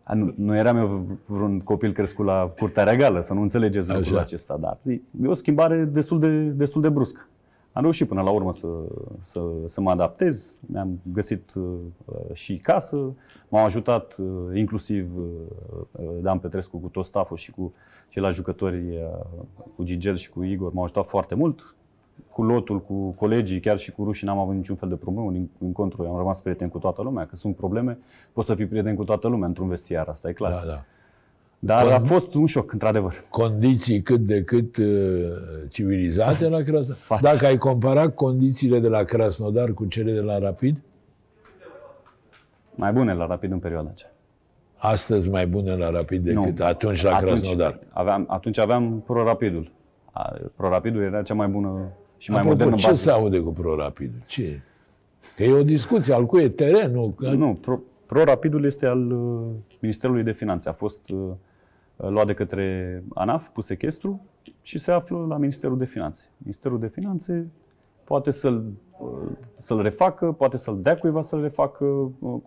A, Nu, nu eram eu vreun copil crescut la curtea regală, să nu înțelegeți lucrul Așa. acesta, dar e o schimbare destul de, destul de bruscă. Am reușit până la urmă să, să, să mă adaptez, mi-am găsit uh, și casă, m-au ajutat uh, inclusiv uh, uh, Dan Petrescu cu tot stafful și cu ceilalți jucători, uh, cu Gigel și cu Igor, m-au ajutat foarte mult cu lotul, cu colegii, chiar și cu rușii n-am avut niciun fel de problemă. Din în contru, am rămas prieten cu toată lumea. Că sunt probleme, poți să fii prieten cu toată lumea într-un vestiar, asta e clar. da, da. Dar a Bun. fost un șoc, într-adevăr. Condiții cât de cât uh, civilizate la Krasnodar. [laughs] Față. Dacă ai comparat condițiile de la Krasnodar cu cele de la Rapid, Mai bune la rapid în perioada aceea. astăzi mai bune la Rapid decât atunci la Krasnodar. Aveam, atunci aveam Pro-Rapidul. A, Pro-Rapidul era cea mai bună și mai Apropo, modernă ce bază. se aude cu ProRapid? Ce? Că e o discuție, al cui e terenul? Că... Nu, Pro, Pro-Rapidul este al uh, Ministerului de Finanțe. A fost uh, luat de către ANAF, pus sechestru și se află la Ministerul de Finanțe. Ministerul de Finanțe poate să-l, uh, să-l refacă, poate să-l dea cuiva să-l refacă uh,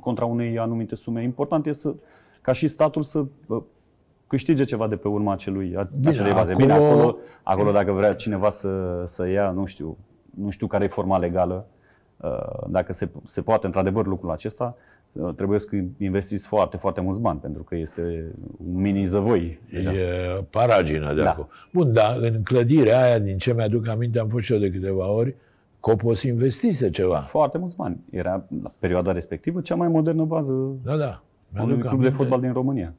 contra unei anumite sume. Important este să, ca și statul să uh, câștige ceva de pe urma acelui, a- Bine, acelei baze. acolo- Bine, acolo, acolo dacă vrea cineva să, să ia, nu știu, nu știu care e forma legală, uh, dacă se, se poate într-adevăr lucrul acesta, uh, trebuie să investiți foarte, foarte mulți bani, pentru că este un mini zăvoi. deja. E paragina de Da. acolo. Bun, dar în clădirea aia, din ce mi-aduc aminte, am fost și eu de câteva ori, Copos investise ceva. Foarte mulți bani. Era la perioada respectivă cea mai modernă bază Da, da. a unui Mi-aduc club de aminte. fotbal din România.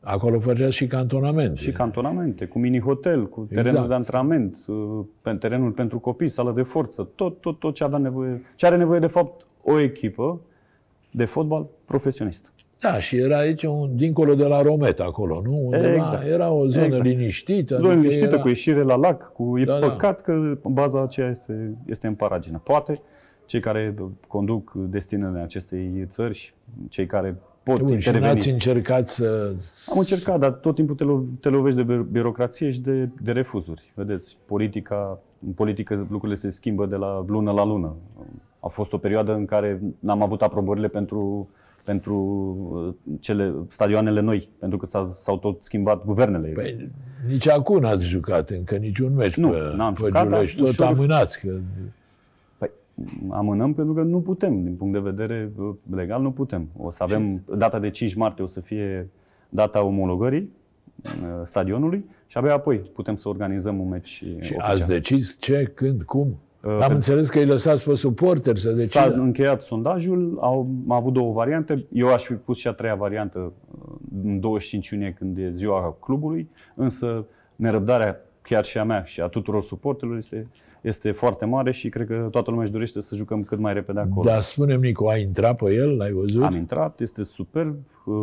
Acolo făcea și cantonamente. Și cantonamente, cu mini-hotel, cu terenul Exact. de antrenament, uh, pe terenul pentru copii, sală de forță, tot, tot, tot ce avea nevoie, ce are nevoie de fapt o echipă de fotbal profesionist. Da, și era aici, un, dincolo de la Romet, acolo, nu? Undeva, Exact. Era o zonă Exact. liniștită. Zonă adică liniștită, era... cu ieșire la lac, cu... e Da, da. păcat că baza aceea este, este în paragină. Poate cei care conduc destinele acestei țări și cei care pot Bun, și interveni. n-ați încercat să... Am încercat, dar tot timpul te, lo- te lovești de bi- birocrație și de, de refuzuri. Vedeți, politica, în politică lucrurile se schimbă de la lună la lună. A fost o perioadă în care n-am avut aprobările pentru, pentru uh, cele stadioanele noi, pentru că s-a, s-au tot schimbat guvernele. Păi, nici acum n-ați jucat încă niciun meci Nu, pe, n-am pe jucat, dar Giulești. Tot ușor- amânați. Că... Păi, amânăm pentru că nu putem, din punct de vedere uh, legal nu putem. O să avem, data de 5 martie o să fie data omologării uh, stadionului și abia apoi putem să organizăm un meci Și oficial. ați decis ce, când, cum? Uh, Am pe- înțeles că îi lăsați pe suporteri să S-a decidă. încheiat sondajul, au, am avut două variante. Eu aș fi pus și a treia variantă uh, în 25 iunie, când e ziua clubului, însă nerăbdarea chiar și a mea și a tuturor suporterilor este, este foarte mare și cred că toată lumea își dorește să jucăm cât mai repede acolo. Dar spune-mi, Nicu, ai intrat pe el? L-ai văzut? Am intrat, este superb, uh,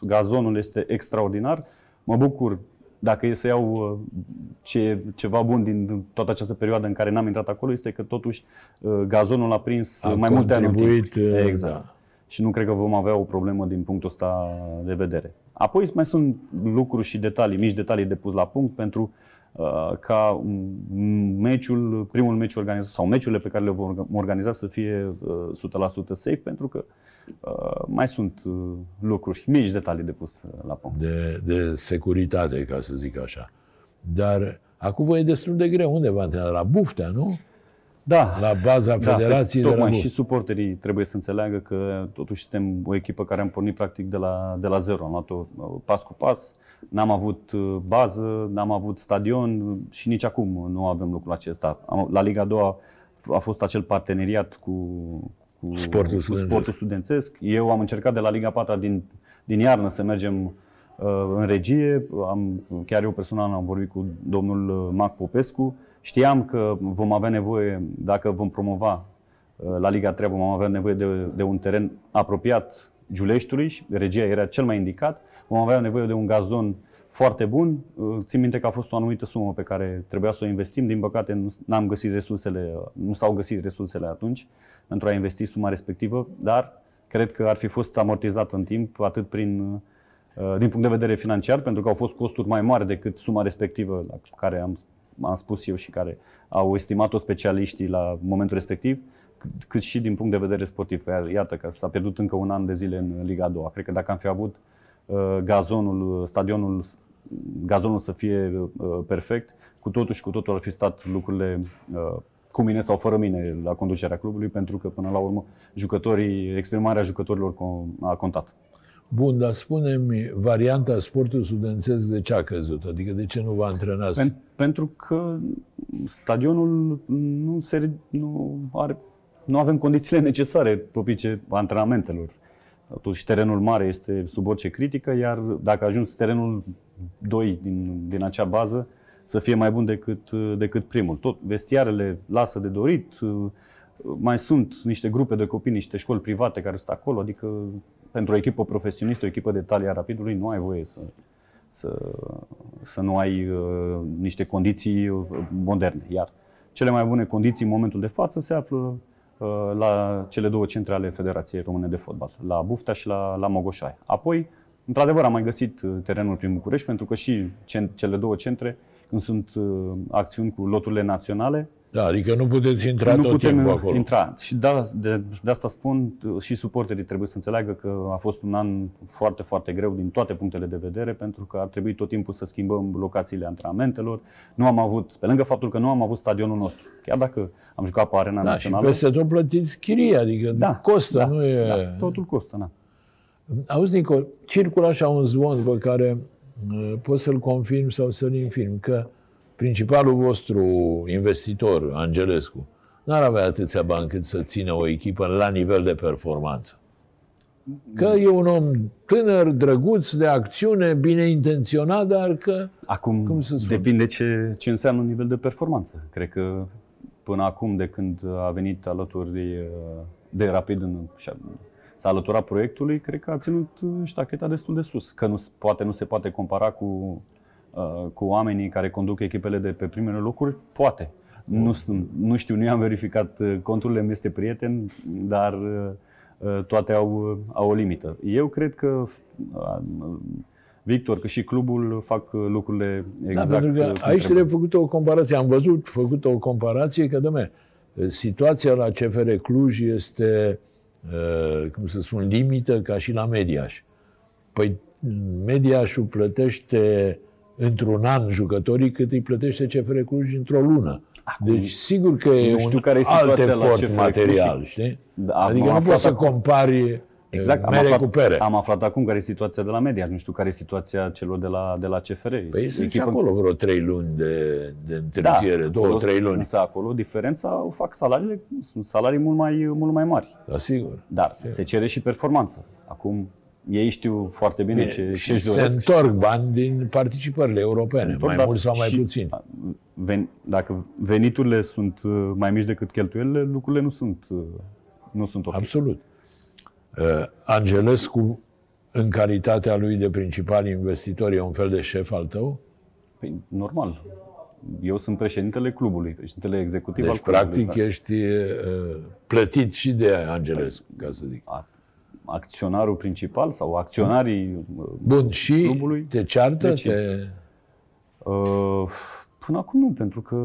gazonul este extraordinar. Mă bucur dacă e să iau uh, ce, ceva bun din toată această perioadă în care n-am intrat acolo, este că totuși uh, gazonul a prins A mai multe anuri. contribuit, timp. uh, Exact. da. Și nu cred că vom avea o problemă din punctul ăsta de vedere. Apoi mai sunt lucruri și detalii, mici detalii de pus la punct pentru uh, ca mm, meciul, primul meci organizat sau meciurile pe care le vom organiza să fie uh, 100% safe pentru că uh, mai sunt uh, lucruri, mici detalii de pus uh, la punct. De, de securitate, ca să zic așa. Dar acum vă e destul de greu. Unde vă antrenați? La Buftea, nu? Da. la baza Da, federației pe- de la tocmai Bun. și suporterii trebuie să înțeleagă că totuși suntem o echipă care am pornit practic de la, de la zero. Am luat-o uh, pas cu pas, n-am avut uh, bază, n-am avut stadion uh, și nici acum nu avem lucrul acesta. Am- La Liga a doua a fost acel parteneriat cu, cu, Sportul cu studențesc. sportul studențesc. Eu am încercat de la Liga 4 din, din iarnă să mergem uh, în regie. Am, chiar eu personal am vorbit cu domnul uh, Mac Popescu. Știam că vom avea nevoie, dacă vom promova uh, la Liga 3, vom avea nevoie de, de un teren apropiat Giuleștiului și regia era cel mai indicat. Vom avea nevoie de un gazon foarte bun. Uh, Țin minte că a fost o anumită sumă pe care trebuia să o investim. Din păcate nu am găsit resursele, uh, nu s-au găsit resursele atunci pentru a investi suma respectivă, dar cred că ar fi fost amortizat în timp atât prin uh, din punct de vedere financiar, pentru că au fost costuri mai mari decât suma respectivă la care am, am spus eu și care au estimat-o specialiștii la momentul respectiv, cât, cât și din punct de vedere sportiv. Că Iată că s-a pierdut încă un an de zile în Liga a doua. Cred că dacă am fi avut uh, gazonul, stadionul, gazonul să fie uh, perfect, cu totul și cu totul ar fi stat lucrurile uh, cu mine sau fără mine la conducerea clubului, pentru că până la urmă jucătorii, exprimarea jucătorilor con- a contat. Bun, dar spune-mi, varianta sportul studențesc de ce a căzut? Adică de ce nu vă antrenați? Pen- pentru că stadionul nu, se, nu, are, nu avem condițiile necesare propice antrenamentelor. Totuși terenul mare este sub orice critică, iar dacă ajungi terenul 2 din, din acea bază, să fie mai bun decât, decât primul. Tot vestiarele lasă de dorit, mai sunt niște grupe de copii, niște școli private care sunt acolo, adică pentru o echipă profesionistă, o echipă de talia rapidului, nu ai voie să, să, să nu ai uh, niște condiții uh, moderne. Iar cele mai bune condiții în momentul de față se află uh, la cele două centre ale Federației Române de Fotbal, la Buftea și la, la Mogoșoaia. Apoi, într-adevăr, am mai găsit uh, terenul prin București, pentru că și cen- cele două centre, când sunt uh, acțiuni cu loturile naționale, Da, adică nu puteți intra nu tot putem timpul acolo. intra. Și da, de, de asta spun, și suporterii trebuie să înțeleagă că a fost un an foarte, foarte greu din toate punctele de vedere, pentru că ar trebui tot timpul să schimbăm locațiile antrenamentelor. Nu am avut, pe lângă faptul că nu am avut stadionul nostru, chiar dacă am jucat pe arena Da, și națională, peste tot plătiți chirie, adică da, costă, da, nu e... Da, totul costă, da. Auzi, Nico, circulă așa un zvon pe care uh, poți să-l confirm sau să-l infirm, că principalul vostru investitor, Angelescu, n-ar avea atâția bani cât să țină o echipă la nivel de performanță. Că e un om tânăr, drăguț, de acțiune, bine intenționat, dar că... Acum Cum să spun? depinde ce, ce înseamnă un nivel de performanță. Cred că până acum, de când a venit alături de, de Rapid, în, și a- s-a alăturat proiectului, cred că a ținut uh, ștacheta destul de sus. Că nu, s- poate nu se poate compara cu, uh, cu oamenii care conduc echipele de pe primele locuri, poate. Nu, sunt, nu știu, nu i-am verificat uh, conturile, mi este prieten, dar uh, uh, toate au, uh, au o limită. Eu cred că uh, Victor, că și clubul fac uh, lucrurile exact da, pentru uh, că cum aici trebuie. trebuie făcută o comparație. Am văzut făcută o comparație că, dom'le, situația la CFR Cluj este, uh, cum să spun, limită ca și la Mediaș. Păi Mediașul plătește într-un an jucătorii cât îi plătește CFR Cluj într-o lună. Deci sigur că e nu știu un care e alt situația la efort CFR Cluj material, și- știi? Da, am adică nu aflat poți să acum- compari Exact, am mere aflat, cu pere. am aflat acum care e situația de la media, nu știu care e situația celor de la, de la CFR. Păi sunt și acolo vreo trei luni de, de da, întârziere, două, acolo- trei luni. Însă acolo diferența o fac salariile, sunt salarii mult mai, mult mai mari. Da, sigur. Dar se cere și performanță. Acum ei știu foarte bine, Bine, ce, și ce își se doresc. întorc bani din participările europene, întorc, mai dar mult sau mai și- puțin. Ven, dacă veniturile sunt uh, mai mici decât cheltuielile, lucrurile nu sunt, uh, nu sunt ok. Absolut. Uh, Angelescu, în calitatea lui de principal investitor, e un fel de șef al tău? Păi, normal. Eu sunt președintele clubului, președintele executiv Deci, al clubului. practic, da. ești uh, plătit și de Angelescu, ca să zic. A- acționarul principal sau acționarii uh, Bun, și clubului. te ceartă? De ce? Te... Uh, până acum nu, pentru că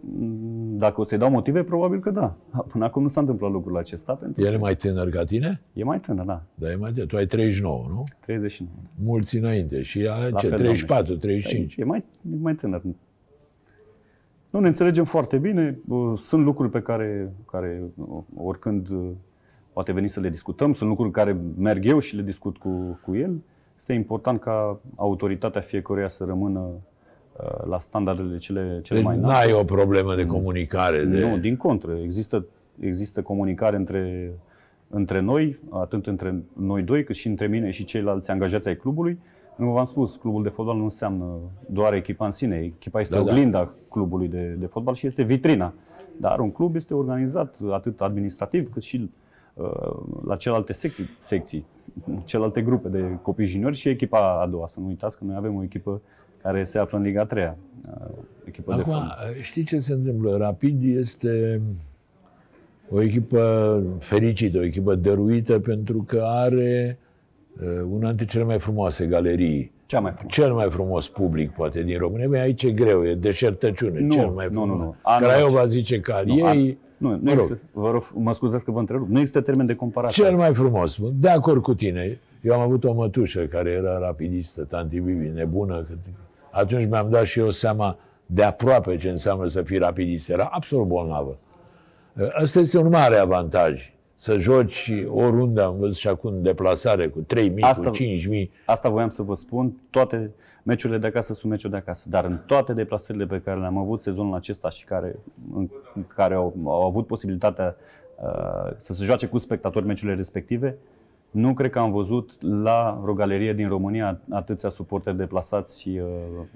mm, dacă o să-i dau motive, probabil că da. [laughs] Până acum nu s-a întâmplat lucrul acesta, pentru El e mai tânăr ca tine? e mai tânăr, da, Da, e mai tânăr. Tu ai 39, nu? 39. Mulți înainte. Și ea, La ce, fel, 34, doamne. 35. E mai, e mai tânăr. Nu, ne înțelegem foarte bine. Uh, Sunt lucruri pe care, care uh, oricând uh, poate veni să le discutăm. Sunt lucruri care merg eu și le discut cu, cu el. Este important ca autoritatea fiecăruia să rămână uh, la standardele cele, cele Deci mai înalte. n-ai o problemă de comunicare. De... Nu, din contră. Există, există comunicare între, între noi, atât între noi doi, cât și între mine și ceilalți angajați ai clubului. Nu v-am spus, clubul de fotbal nu înseamnă doar echipa în sine. Echipa este Da, da, da. oglinda clubului de, de fotbal și este vitrina. Dar un club este organizat atât administrativ cât și uh, la celelalte secții, secții, [laughs] celelalte grupe de copii juniori și echipa a doua. Să nu uitați că noi avem o echipă care se află în Liga 3 -a, echipă de Acum, fotbal. știi ce se întâmplă? Rapid este o echipă fericită, o echipă dăruită pentru că are uh, una dintre cele mai frumoase galerii. Cea mai frumoasă. Cel mai frumos public, poate, din România. Bine, aici e greu, e deșertăciune, Nu, cel mai nu, frumos. nu, nu. Anul Craiova acesta- zice că al Nu, ei, Nu, nu mă rog, există, vă rog, mă scuzați că vă întrerup, nu există termen de comparație. cel mai frumos. De acord cu tine. Eu am avut o mătușă care era rapidistă, tanti Vivi, nebună. Că... Atunci mi-am dat și eu seama de aproape ce înseamnă să fii rapidist. Era absolut bolnavă. Asta este un mare avantaj. Să joci oriunde, am văzut și acum în deplasare cu 3.000, Asta- cu 5.000. Asta voiam să vă spun, toate meciurile de acasă sunt meciuri de acasă, dar în toate deplasările pe care le-am avut sezonul acesta și care, în în care au, au avut posibilitatea uh, să se joace cu spectatori meciurile respective, nu cred că am văzut la vreo galerie din România atâția suporteri deplasați, uh,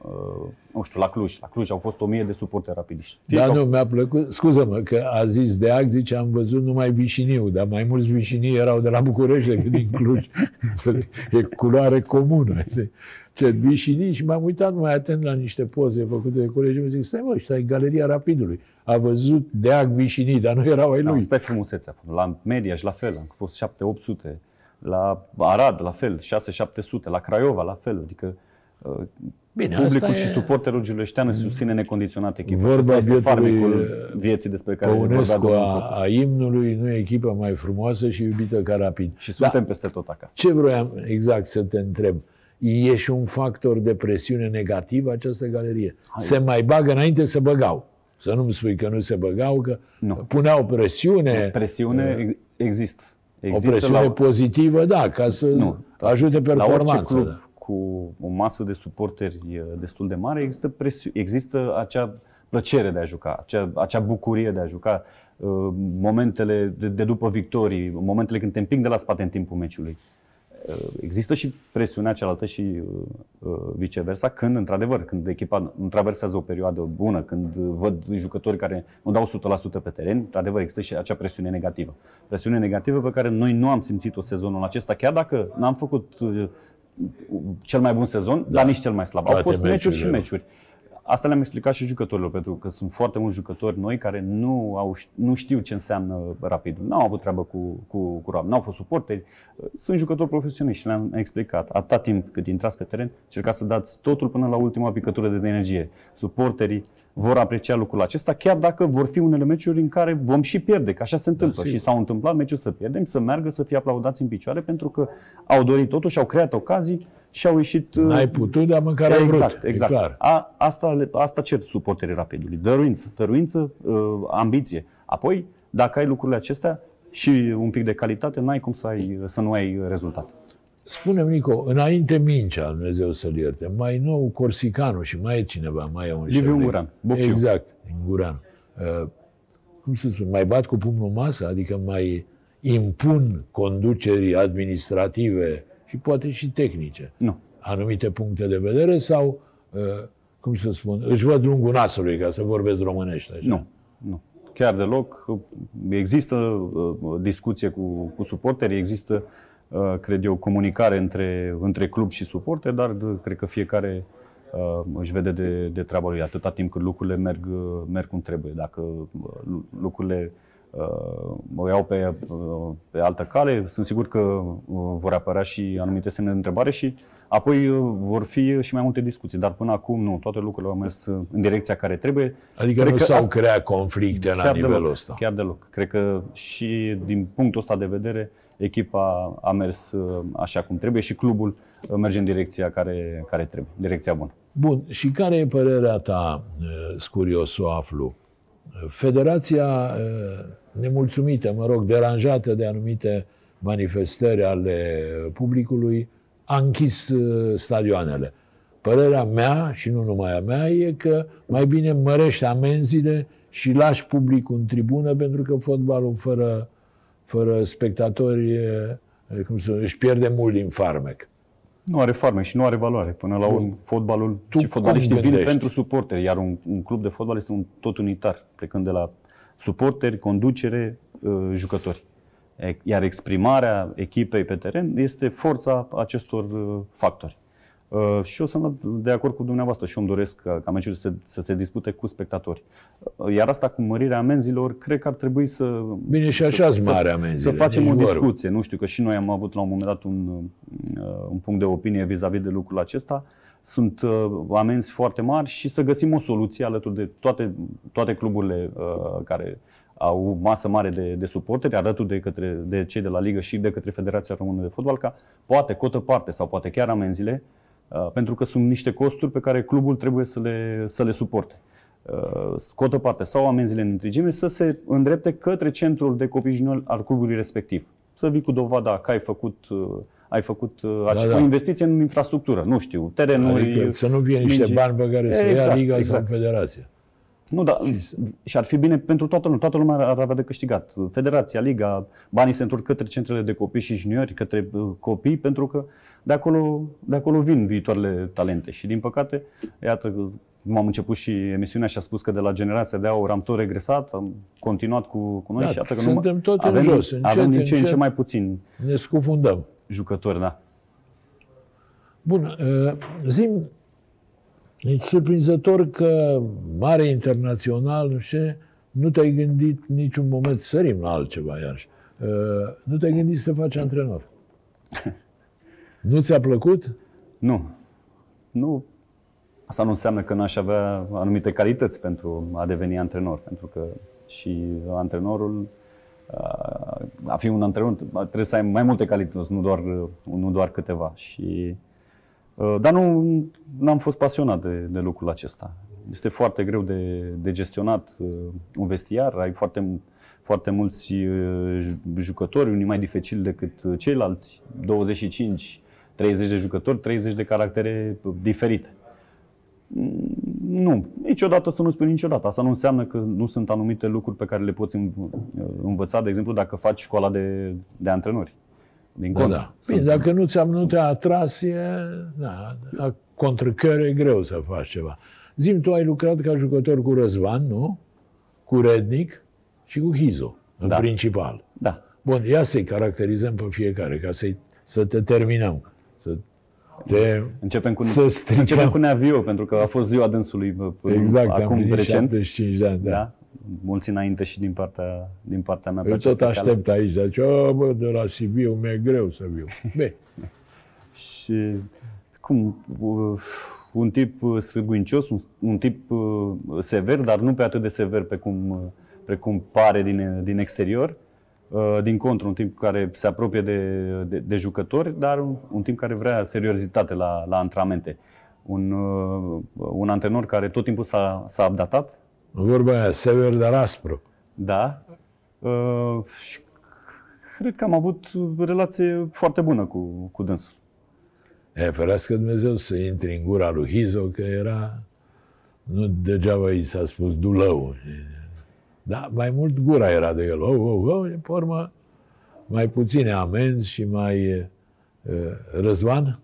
uh, nu știu, la Cluj. La Cluj au fost o mie de suporteri rapidiști. Fie Dar că au- nu, mi-a plăcut. Scuză-mă că a zis de act, zice, am văzut numai vișiniu, dar mai mulți vișinii erau de la București decât din Cluj. Înțelegi? [laughs] e culoare comună. știi? Ce vișinii și m-am uitat mai atent la niște poze făcute de colegi și zic, stai mă, ăsta e Galeria Rapidului. A văzut de act vișinii, dar nu erau ai Da, lui. asta e frumusețea. La Mediaș la fel, am fost 7-800. La Arad la fel, 6-700. La Craiova la fel. Adică uh, Bine, publicul asta și e- suporterul giuleștean îți susține necondiționat echipa. Vorba Vorba este bietului, farmecul uh, vieții despre care vorbea Păunescu domnul a, Procoș. a imnului nu e echipa mai frumoasă și iubită ca rapid. Și Da, suntem peste tot acasă. Ce vroiam exact să te întreb? E și un factor de presiune negativă această galerie. Se mai bagă înainte să băgau. Să nu-mi spui că nu se băgau, că Nu. puneau presiune, Presiune ex- există. o Există presiune la, pozitivă, da, ca să Nu. ajute la orice performanța. club da. cu o masă de suporteri uh, destul de mare, există, presiu- există acea plăcere de a juca, acea, acea bucurie de a juca, uh, momentele de, de după victorii, momentele când te împing de la spate în timpul meciului. Uh, Există și presiunea cealaltă și uh, uh, viceversa, când, într-adevăr, când echipa nu traversează o perioadă bună, când uh, văd jucători care nu dau 100% pe teren, într-adevăr, există și acea presiune negativă. Presiune negativă pe care noi nu am simțit-o sezonul acesta, chiar dacă n-am făcut uh, cel mai bun sezon, da. dar nici cel mai slab. Au Toate fost meciuri și meciurile. meciuri. Asta le-am explicat și jucătorilor, pentru că sunt foarte mulți jucători noi care nu, au, nu știu ce înseamnă rapidul. N-au avut treabă cu, cu, cu rapid, n-au fost suporteri. Sunt jucători profesioniști și le-am explicat. Atâta timp cât intrați pe teren, încercați să dați totul până la ultima picătură de energie. Suporterii vor aprecia lucrul acesta, chiar dacă vor fi unele meciuri în care vom și pierde, că așa se întâmplă. sigur. și s-au întâmplat meciuri să pierdem, să meargă, să fie aplaudați în picioare, pentru că au dorit totuși, au creat ocazii și au ieșit N-ai putut, dar măcar ai exact, vrut. exact. E clar. A, asta, le- asta cer suporterii rapidului. Dăruință, dăruință, uh, ambiție. Apoi, dacă ai lucrurile acestea și un pic de calitate, n-ai cum să, ai, să nu ai rezultat. Spune-mi, Nico, înainte Mincea, Dumnezeu să-l ierte, mai nou Corsicanu și mai e cineva, mai e un Liviu șef de- Ungurean, Bocciu. Exact, Ungurean. Uh, cum să spun, mai bat cu pumnul în masă, adică mai impun conducerii administrative și poate și tehnice Nu. anumite puncte de vedere sau, uh, cum să spun, își văd lungul nasului, ca să vorbesc românește. Așa. Nu. Nu. Chiar deloc. Există uh, discuție cu, cu suporteri, există, uh, cred eu, comunicare între, între club și suporteri, dar uh, cred că fiecare uh, își vede de, de treaba lui atâta timp cât lucrurile merg, uh, merg cum trebuie. Dacă uh, lu- lucrurile uh, o iau pe, uh, pe altă cale, sunt sigur că uh, vor apărea și anumite semne de întrebare și apoi uh, vor fi și mai multe discuții. Dar până acum nu, toate lucrurile au mers uh, în direcția care trebuie. Adică Cred nu că s-au asta- creat conflicte la nivelul deloc, ăsta. Chiar deloc. Cred că și din punctul ăsta de vedere, echipa a mers uh, așa cum trebuie și clubul uh, merge în direcția care, care trebuie, direcția bună. Bun, și care e părerea ta, uh, scurios să o aflu? Federația uh, nemulțumită, mă rog, deranjată de anumite manifestări ale publicului, a închis uh, stadioanele. Părerea mea, și nu numai a mea, e că mai bine mărești amenziile și lași publicul în tribună, pentru că fotbalul fără, fără spectatori e, cum să, își pierde mult din farmec. Nu are farmec și nu are valoare. Până la urmă, fotbalul Tu și fotbaliștii cum vin gândești? pentru suporteri, iar un, un club de fotbal este un tot unitar, plecând de la suporteri, conducere, uh, jucători. E- Iar exprimarea echipei pe teren este forța acestor uh, factori. Uh, și eu sunt de acord cu dumneavoastră și eu îmi doresc ca, ca meciul să, să se dispute cu spectatori. Uh, Iar asta cu mărirea amenzilor, cred că ar trebui să... Bine, și așa sunt mari amenziile, Să facem nici o vorbă. discuție. Nu știu că și noi am avut la un moment dat un, uh, un punct de opinie vis-a-vis de lucrul acesta. Sunt uh, amenzi foarte mari și să găsim o soluție alături de toate, toate cluburile uh, care au masă mare de, de suporteri, alături de, către, de cei de la Ligă și de către Federația Română de Fotbal, ca poate cotă parte sau poate chiar amenziile, uh, pentru că sunt niște costuri pe care clubul trebuie să le, să le suporte. Uh, Scotă parte sau amenziile în întregime să se îndrepte către centrul de copii juniori al clubului respectiv. Să vii cu dovada că ai făcut, uh, ai făcut uh, da, da. o investiție în infrastructură, nu știu, terenuri, Adică să nu fie niște mingi. bani pe care să ia Exact, Liga exact. sau Federația. Nu, da, și ar fi bine pentru toată lumea. Toată lumea ar avea de câștigat. Federația, Liga, banii se întorc către centrele de copii și juniori, către uh, copii, pentru că de acolo, de acolo vin viitoarele talente. Și din păcate, iată, cum am început și emisiunea și a spus că de la generația de aur am tot regresat, am continuat cu, cu noi Da, și iată că suntem nu, tot în avem, jos, încet, avem din ce în ce încet. mai puțin Ne scufundăm. jucători, da. Bun, uh, zim, e surprinzător că mare internațional și nu te-ai gândit niciun moment, sărim la altceva iarăși, uh, nu te-ai gândit să te faci antrenor. [laughs] Nu ți-a plăcut? Nu. Nu. Asta nu înseamnă că n-aș avea anumite calități pentru a deveni antrenor, pentru că și antrenorul, a a fi un antrenor, trebuie să ai mai multe calități, nu doar, nu doar câteva. Și, uh, dar nu am fost pasionat de, de lucrul acesta. Este foarte greu de, de gestionat uh, un vestiar, ai foarte, foarte mulți uh, jucători, unii mai dificili decât uh, ceilalți, 25, 30 de jucători, 30 de caractere diferite. Mm, Nu, niciodată să nu spui niciodată. Asta nu înseamnă că nu sunt anumite lucruri pe care le poți în- învăța, de exemplu, dacă faci școala de, de antrenori. Din Da, contră. da. Bine, Sunt- dacă nu, ți-am, nu te-a atras, e, da, a contrăcări e greu să faci ceva. Zim, tu ai lucrat ca jucător cu Răzvan, nu? Cu Rednic și cu Hizo, în Da. principal. Da. Bun, ia să-i caracterizăm pe fiecare, ca să să te terminăm. Să te... Începem cu, Să stricăm. începem cu Neavio, pentru că a fost ziua dânsului bă, până Exact, am acum venit recent. 75 de ani, da. Da? Mulți înainte și din partea, din partea mea. pe Eu tot această cale. aștept aici, deci, o, bă, de la Sibiu mi-e greu să viu. [laughs] Bine, Și cum, uh, un tip uh, sârguincios, un, un tip uh, sever, dar nu pe atât de sever pe cum, uh, precum pare din, din exterior. Uh, Din contră, un tip care se apropie de, de, de jucători, dar un, un tip care vrea seriozitate la, la antrenamente. Un, uh, un antrenor care tot timpul s-a, s-a updatat, vorba aia, sever, dar aspru. da, Uh, și cred că am avut relație foarte bună cu, cu dânsul. E, ferească Dumnezeu să intri în gura lui Hizo, că era... Nu degeaba i s-a spus dulău. Da, mai mult gura era de el. Oh, oh, oh, pe urmă, mai puține amenzi și mai... e, Răzvan?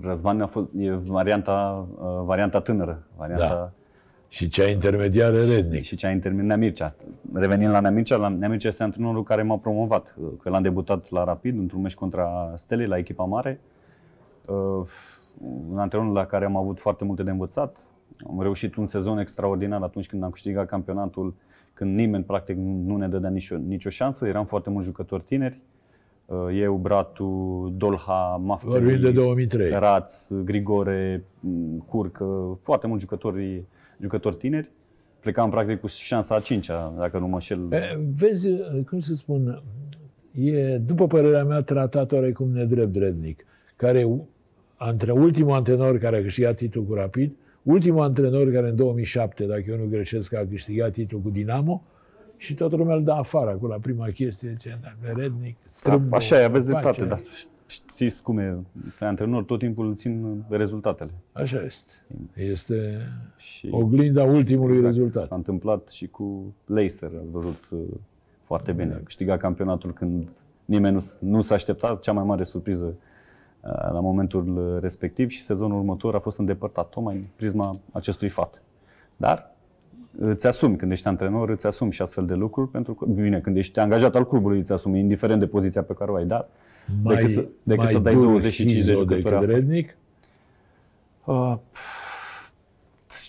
Răzvan a fost e varianta, uh, varianta tânără, varianta Da. Și cea intermediară Rednic. și cea intermin Nea Mircea. Revenind la Nea Mircea, la Nea Mircea este antrenorul care m-a promovat. Uh, Că l-am debutat la Rapid, într-un meci contra Stelei, la echipa mare. Uh, Un antrenor la care am avut foarte multe de învățat. Am reușit un sezon extraordinar atunci când am câștigat campionatul, când nimeni practic nu ne dădea nicio, nicio șansă. Eram foarte mulți jucători tineri. Uh, Eu, Bratu, Dolha, Mafteri, Vorbim de 2003. Raț, Grigore, m, Curcă, foarte mulți jucători, jucători tineri. Plecam practic cu șansa a cincea, dacă nu mă șel. E, Vezi, cum să spun, e, după părerea mea, tratat oarecum nedrept Rednic, care între ultimul antrenor care a câștigat titlul cu Rapid, ultimul antrenor care în 2007, dacă eu nu greșesc, a câștigat titlul cu Dinamo și toată lumea îl dă afară acolo la prima chestie, ce rednic, strâmb, Da, Așa e, aveți face. dreptate, dar știți cum e, pe antrenor tot timpul țin rezultatele. Așa este. Este Și oglinda ultimului exact, rezultat. S-a întâmplat și cu Leicester, ați văzut uh, foarte bine. Exact. Câștiga campionatul când nimeni nu, s- nu s-a așteptat, cea mai mare surpriză uh, la momentul respectiv și sezonul următor a fost îndepărtat tocmai în prisma acestui fapt. Dar îți asumi, când ești antrenor, îți asumi și astfel de lucruri, pentru că, bine, când ești angajat al clubului, îți asumi, indiferent de poziția pe care o ai, dar decât să, decât mai să dai dur 25 de Hizo jucători decât afară. rednic. Uh,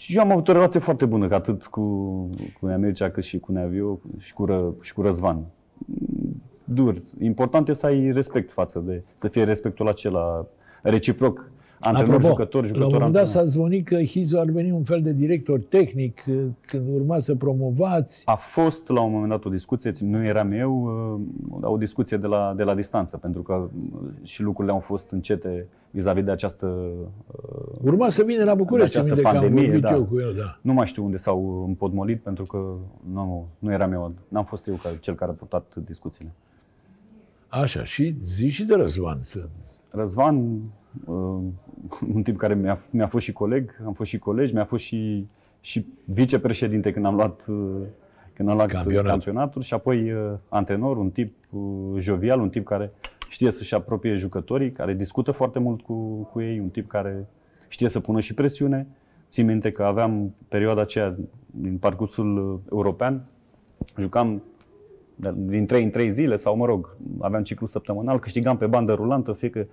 eu am avut o relație foarte bună, că atât cu, cu Nea Mircea, cât și cu Neaviu și cu, Ră, și cu Răzvan. Mm, Dur. Important e să ai respect față de, să fie respectul acela reciproc. Antrenor, Apropo, jucător, la jucător, un moment dat antrenor. s-a zvonit că Hizo ar veni un fel de director tehnic uh, când urma să promovați. A fost la un moment dat o discuție, țin- nu eram eu, uh, o discuție de la, de la distanță, pentru că uh, și lucrurile au fost încete vis-a-vis de această uh, Urma să vină la București, De această minte că am pandemie, vorbit da. eu cu el, da. Nu mai știu unde s-au împodmolit, pentru că nu, nu eram eu, n-am fost eu ca cel care a purtat discuțiile. Așa, și zi și de Răzvan. Să... Răzvan, uh, [laughs] un tip care mi-a, mi-a fost și coleg, am fost și colegi, mi-a fost și, și vicepreședinte când am luat, uh, când am luat Campionat. campionatul și apoi uh, antrenor, un tip uh, jovial, un tip care știe să-și apropie jucătorii, care discută foarte mult cu, cu ei, un tip care știe să pună și presiune. Țin minte că aveam perioada aceea din parcursul uh, european, jucam de- din 3 în 3 zile sau, mă rog, aveam ciclu săptămânal, câștigam pe bandă rulantă, fie că,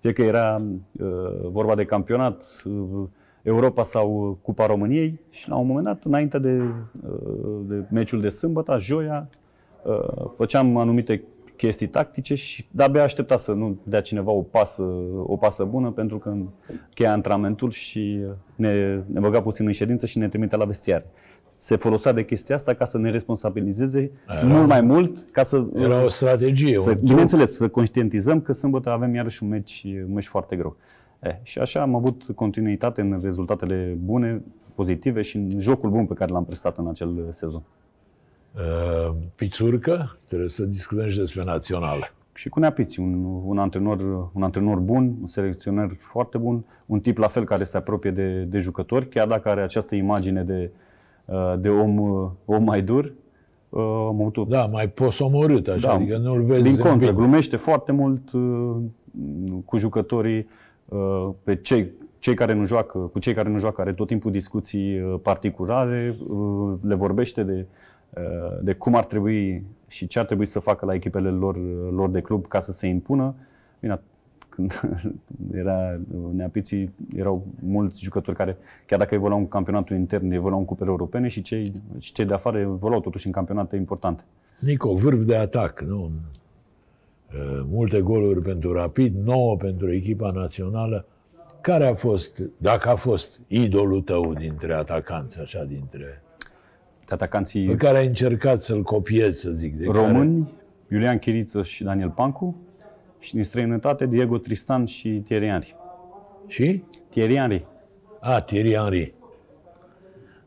fie că era uh, vorba de campionat, uh, Europa sau Cupa României și la un moment dat, înainte de, uh, de meciul de sâmbătă, joia, uh, făceam anumite chestii tactice și de-abia aștepta să nu dea cineva o pasă, o pasă bună pentru că cheia antrenamentul și ne, ne băga puțin în ședință și ne trimitea la vestiare. Se folosea de chestia asta ca să ne responsabilizeze Era- mult mai mult, ca să, Era o strategie, să un truc. bineînțeles, să conștientizăm că sâmbătă avem iarăși un meci, un meci foarte greu. E, și așa am avut continuitate în rezultatele bune, pozitive și în jocul bun pe care l-am prestat în acel sezon. Uh, Pițurcă, trebuie să discutăm și despre națională. Și cu Neapiți, un, un, antrenor, un antrenor bun, un selecționer foarte bun, un tip la fel care se apropie de, de jucători, chiar dacă are această imagine de, uh, de om, uh, om mai dur. uh, Am avut o Da, mai posomorât așa, Da, adică nu-l vezi Din contră, zâmbind. glumește foarte mult uh, cu jucătorii, uh, pe cei, cei care nu joacă, cu cei care nu joacă, are tot timpul discuții uh, particulare, uh, le vorbește de, uh, de cum ar trebui și ce ar trebui să facă la echipele lor, lor de club ca să se impună. Bine, când [laughs] era neapiții, erau mulți jucători care, chiar dacă evoluau în campionatul intern, evoluau în cupele europene și cei, și cei de afară evoluau totuși în campionate importante. Nico, vârf de atac, nu? Uh, Multe goluri pentru Rapid, 9 pentru echipa națională. Care a fost, dacă a fost, idolul tău dintre atacanți, așa, dintre... De atacanții Pe care ai încercat să-l copiezi, să zic. De români, Iulian Chiriță și Daniel Pancu și din străinătate Diego Tristan și Thierry Henry. Care... Și? Thierry Henry. A, Thierry Henry.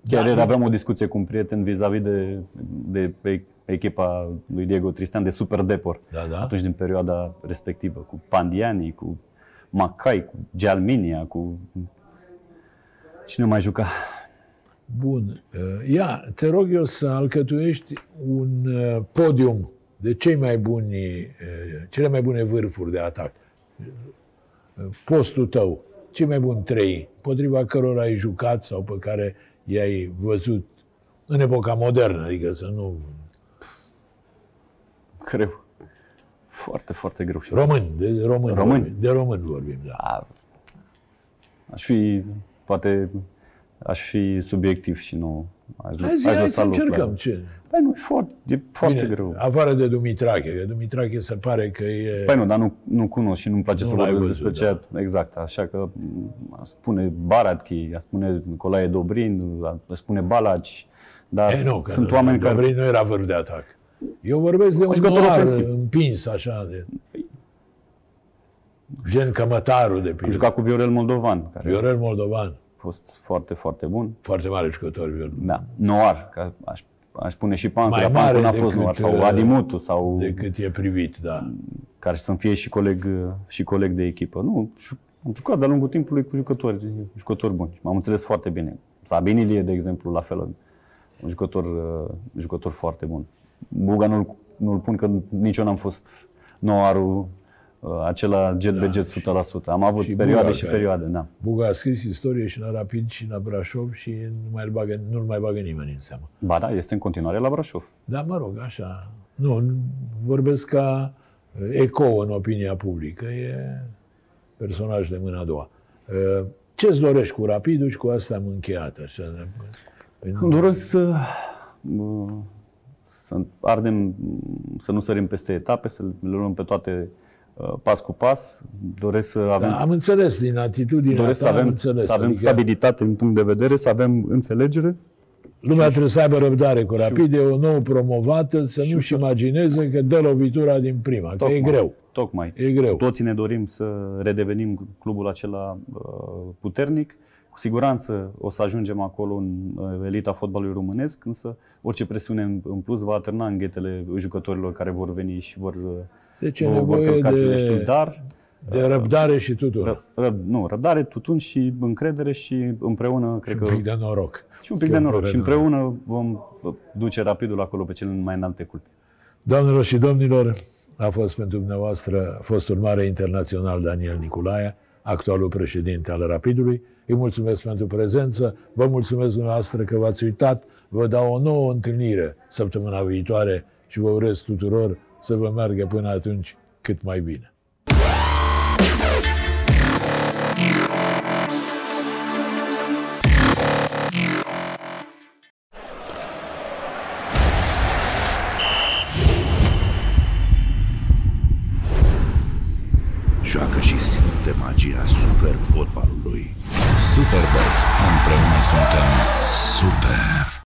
Chiar Da. ieri aveam o discuție cu un prieten vis-a-vis de, de pe echipa lui Diego Tristan de Super Depor. Da, da. Atunci din perioada respectivă, cu Pandiani, cu Macai, cu Gelminia, cu... Cine mai juca? Bun. Uh, Ia, te rog eu să alcătuiești un uh, podium de cei mai buni, uh, cele mai bune vârfuri de atac. Uh, Postul tău, cei mai buni trei, potriva cărora ai jucat sau pe care i-ai văzut în epoca modernă, adică să nu... Greu. Foarte, foarte greu. Și Români, de români, Români. Vorbim, de români vorbim, da. A, aș fi, poate, aș fi subiectiv și nu aș, Hai, zi, aș hai lăsa să loc la- încercăm. Ce? Păi nu, e foarte, e foarte Bine, greu. afară de Dumitrache, că Dumitrache se pare că e... Păi nu, dar nu, nu cunosc și nu-mi place Nu să l-ai vorbesc văzut, despre ceea, exact, așa că m, aș spune Baratchi, aș spune Nicolae Dobrin, aș spune Balaci, dar E, nu, că sunt nu, oameni care... Dobrin nu era vârf de atac. Eu vorbesc de un jucător noir ofensiv. împins așa. De... Gen Cămătaru, de Am pildă. jucat cu Viorel Moldovan, care Viorel Moldovan. A fost foarte, foarte bun. Foarte mare jucător, Viorel. Da, Noar, că aș, aș pune și Pancu, Mai dar mare Pancu n-a fost decât, Noar, sau uh, Adimutu, sau Decât e privit, da. care să-mi fie și coleg, și coleg de echipă. Nu, ju- am jucat de-a lungul timpului cu jucători, jucători buni. M-am înțeles foarte bine. Sabin Ilie, de exemplu, la fel, un jucător, uh, jucător foarte bun. Buga nu-l, nu-l pun că nici eu n-am fost noarul, uh, acela jet Da, be jet 100%. Am avut și perioade Buga și care- perioade, da. Buga a scris istorie și la Rapid și la Brașov și nu mai bagă, nu-l mai bagă nimeni în seamă. Ba da, este în continuare la Brașov. Dar mă rog, așa, nu, nu- vorbesc ca uh, eco în opinia publică, e personaj de mâna a doua. Uh, Ce-ți dorești cu Rapidul și cu asta am încheiat? Așa, Îmi doresc să, uh, să ardem, să nu sărim peste etape, să le luăm pe toate uh, pas cu pas. Doresc să avem, da, am înțeles din atitudinea doresc ta, să am avem, înțeles. să avem adică stabilitate din punct de vedere, să avem înțelegere. lumea trebuie să aibă răbdare cu Rapid, e o nouă promovată, să nu-și imagineze că dă lovitura din prima, că e greu. Tocmai. E greu. Toții ne dorim să redevenim clubul acela uh, puternic. Cu siguranță o să ajungem acolo în uh, elita fotbalului românesc, însă orice presiune în- în plus va atârna în ghetele jucătorilor care vor veni și vor, uh, Deci e vor, vor nevoie călca de- de... dar De răbdare și tuturor. Ră, ră, nu, răbdare, tutun și încredere și împreună, cred Un că... pic de noroc. și un pic de Chiar noroc. fără Și împreună vom uh, duce rapidul acolo pe cele mai înalte culpi. Doamnelor și domnilor, a fost pentru dumneavoastră fostul mare internațional Daniel Niculae, actualul președinte al Rapidului. Îi mulțumesc pentru prezență, vă mulțumesc dumneavoastră că v-ați uitat, vă dau o nouă întâlnire săptămâna viitoare și vă urez tuturor să vă meargă până atunci cât mai bine. Joacă și simte magia super fotbalului. Superbox. Împreună suntem super.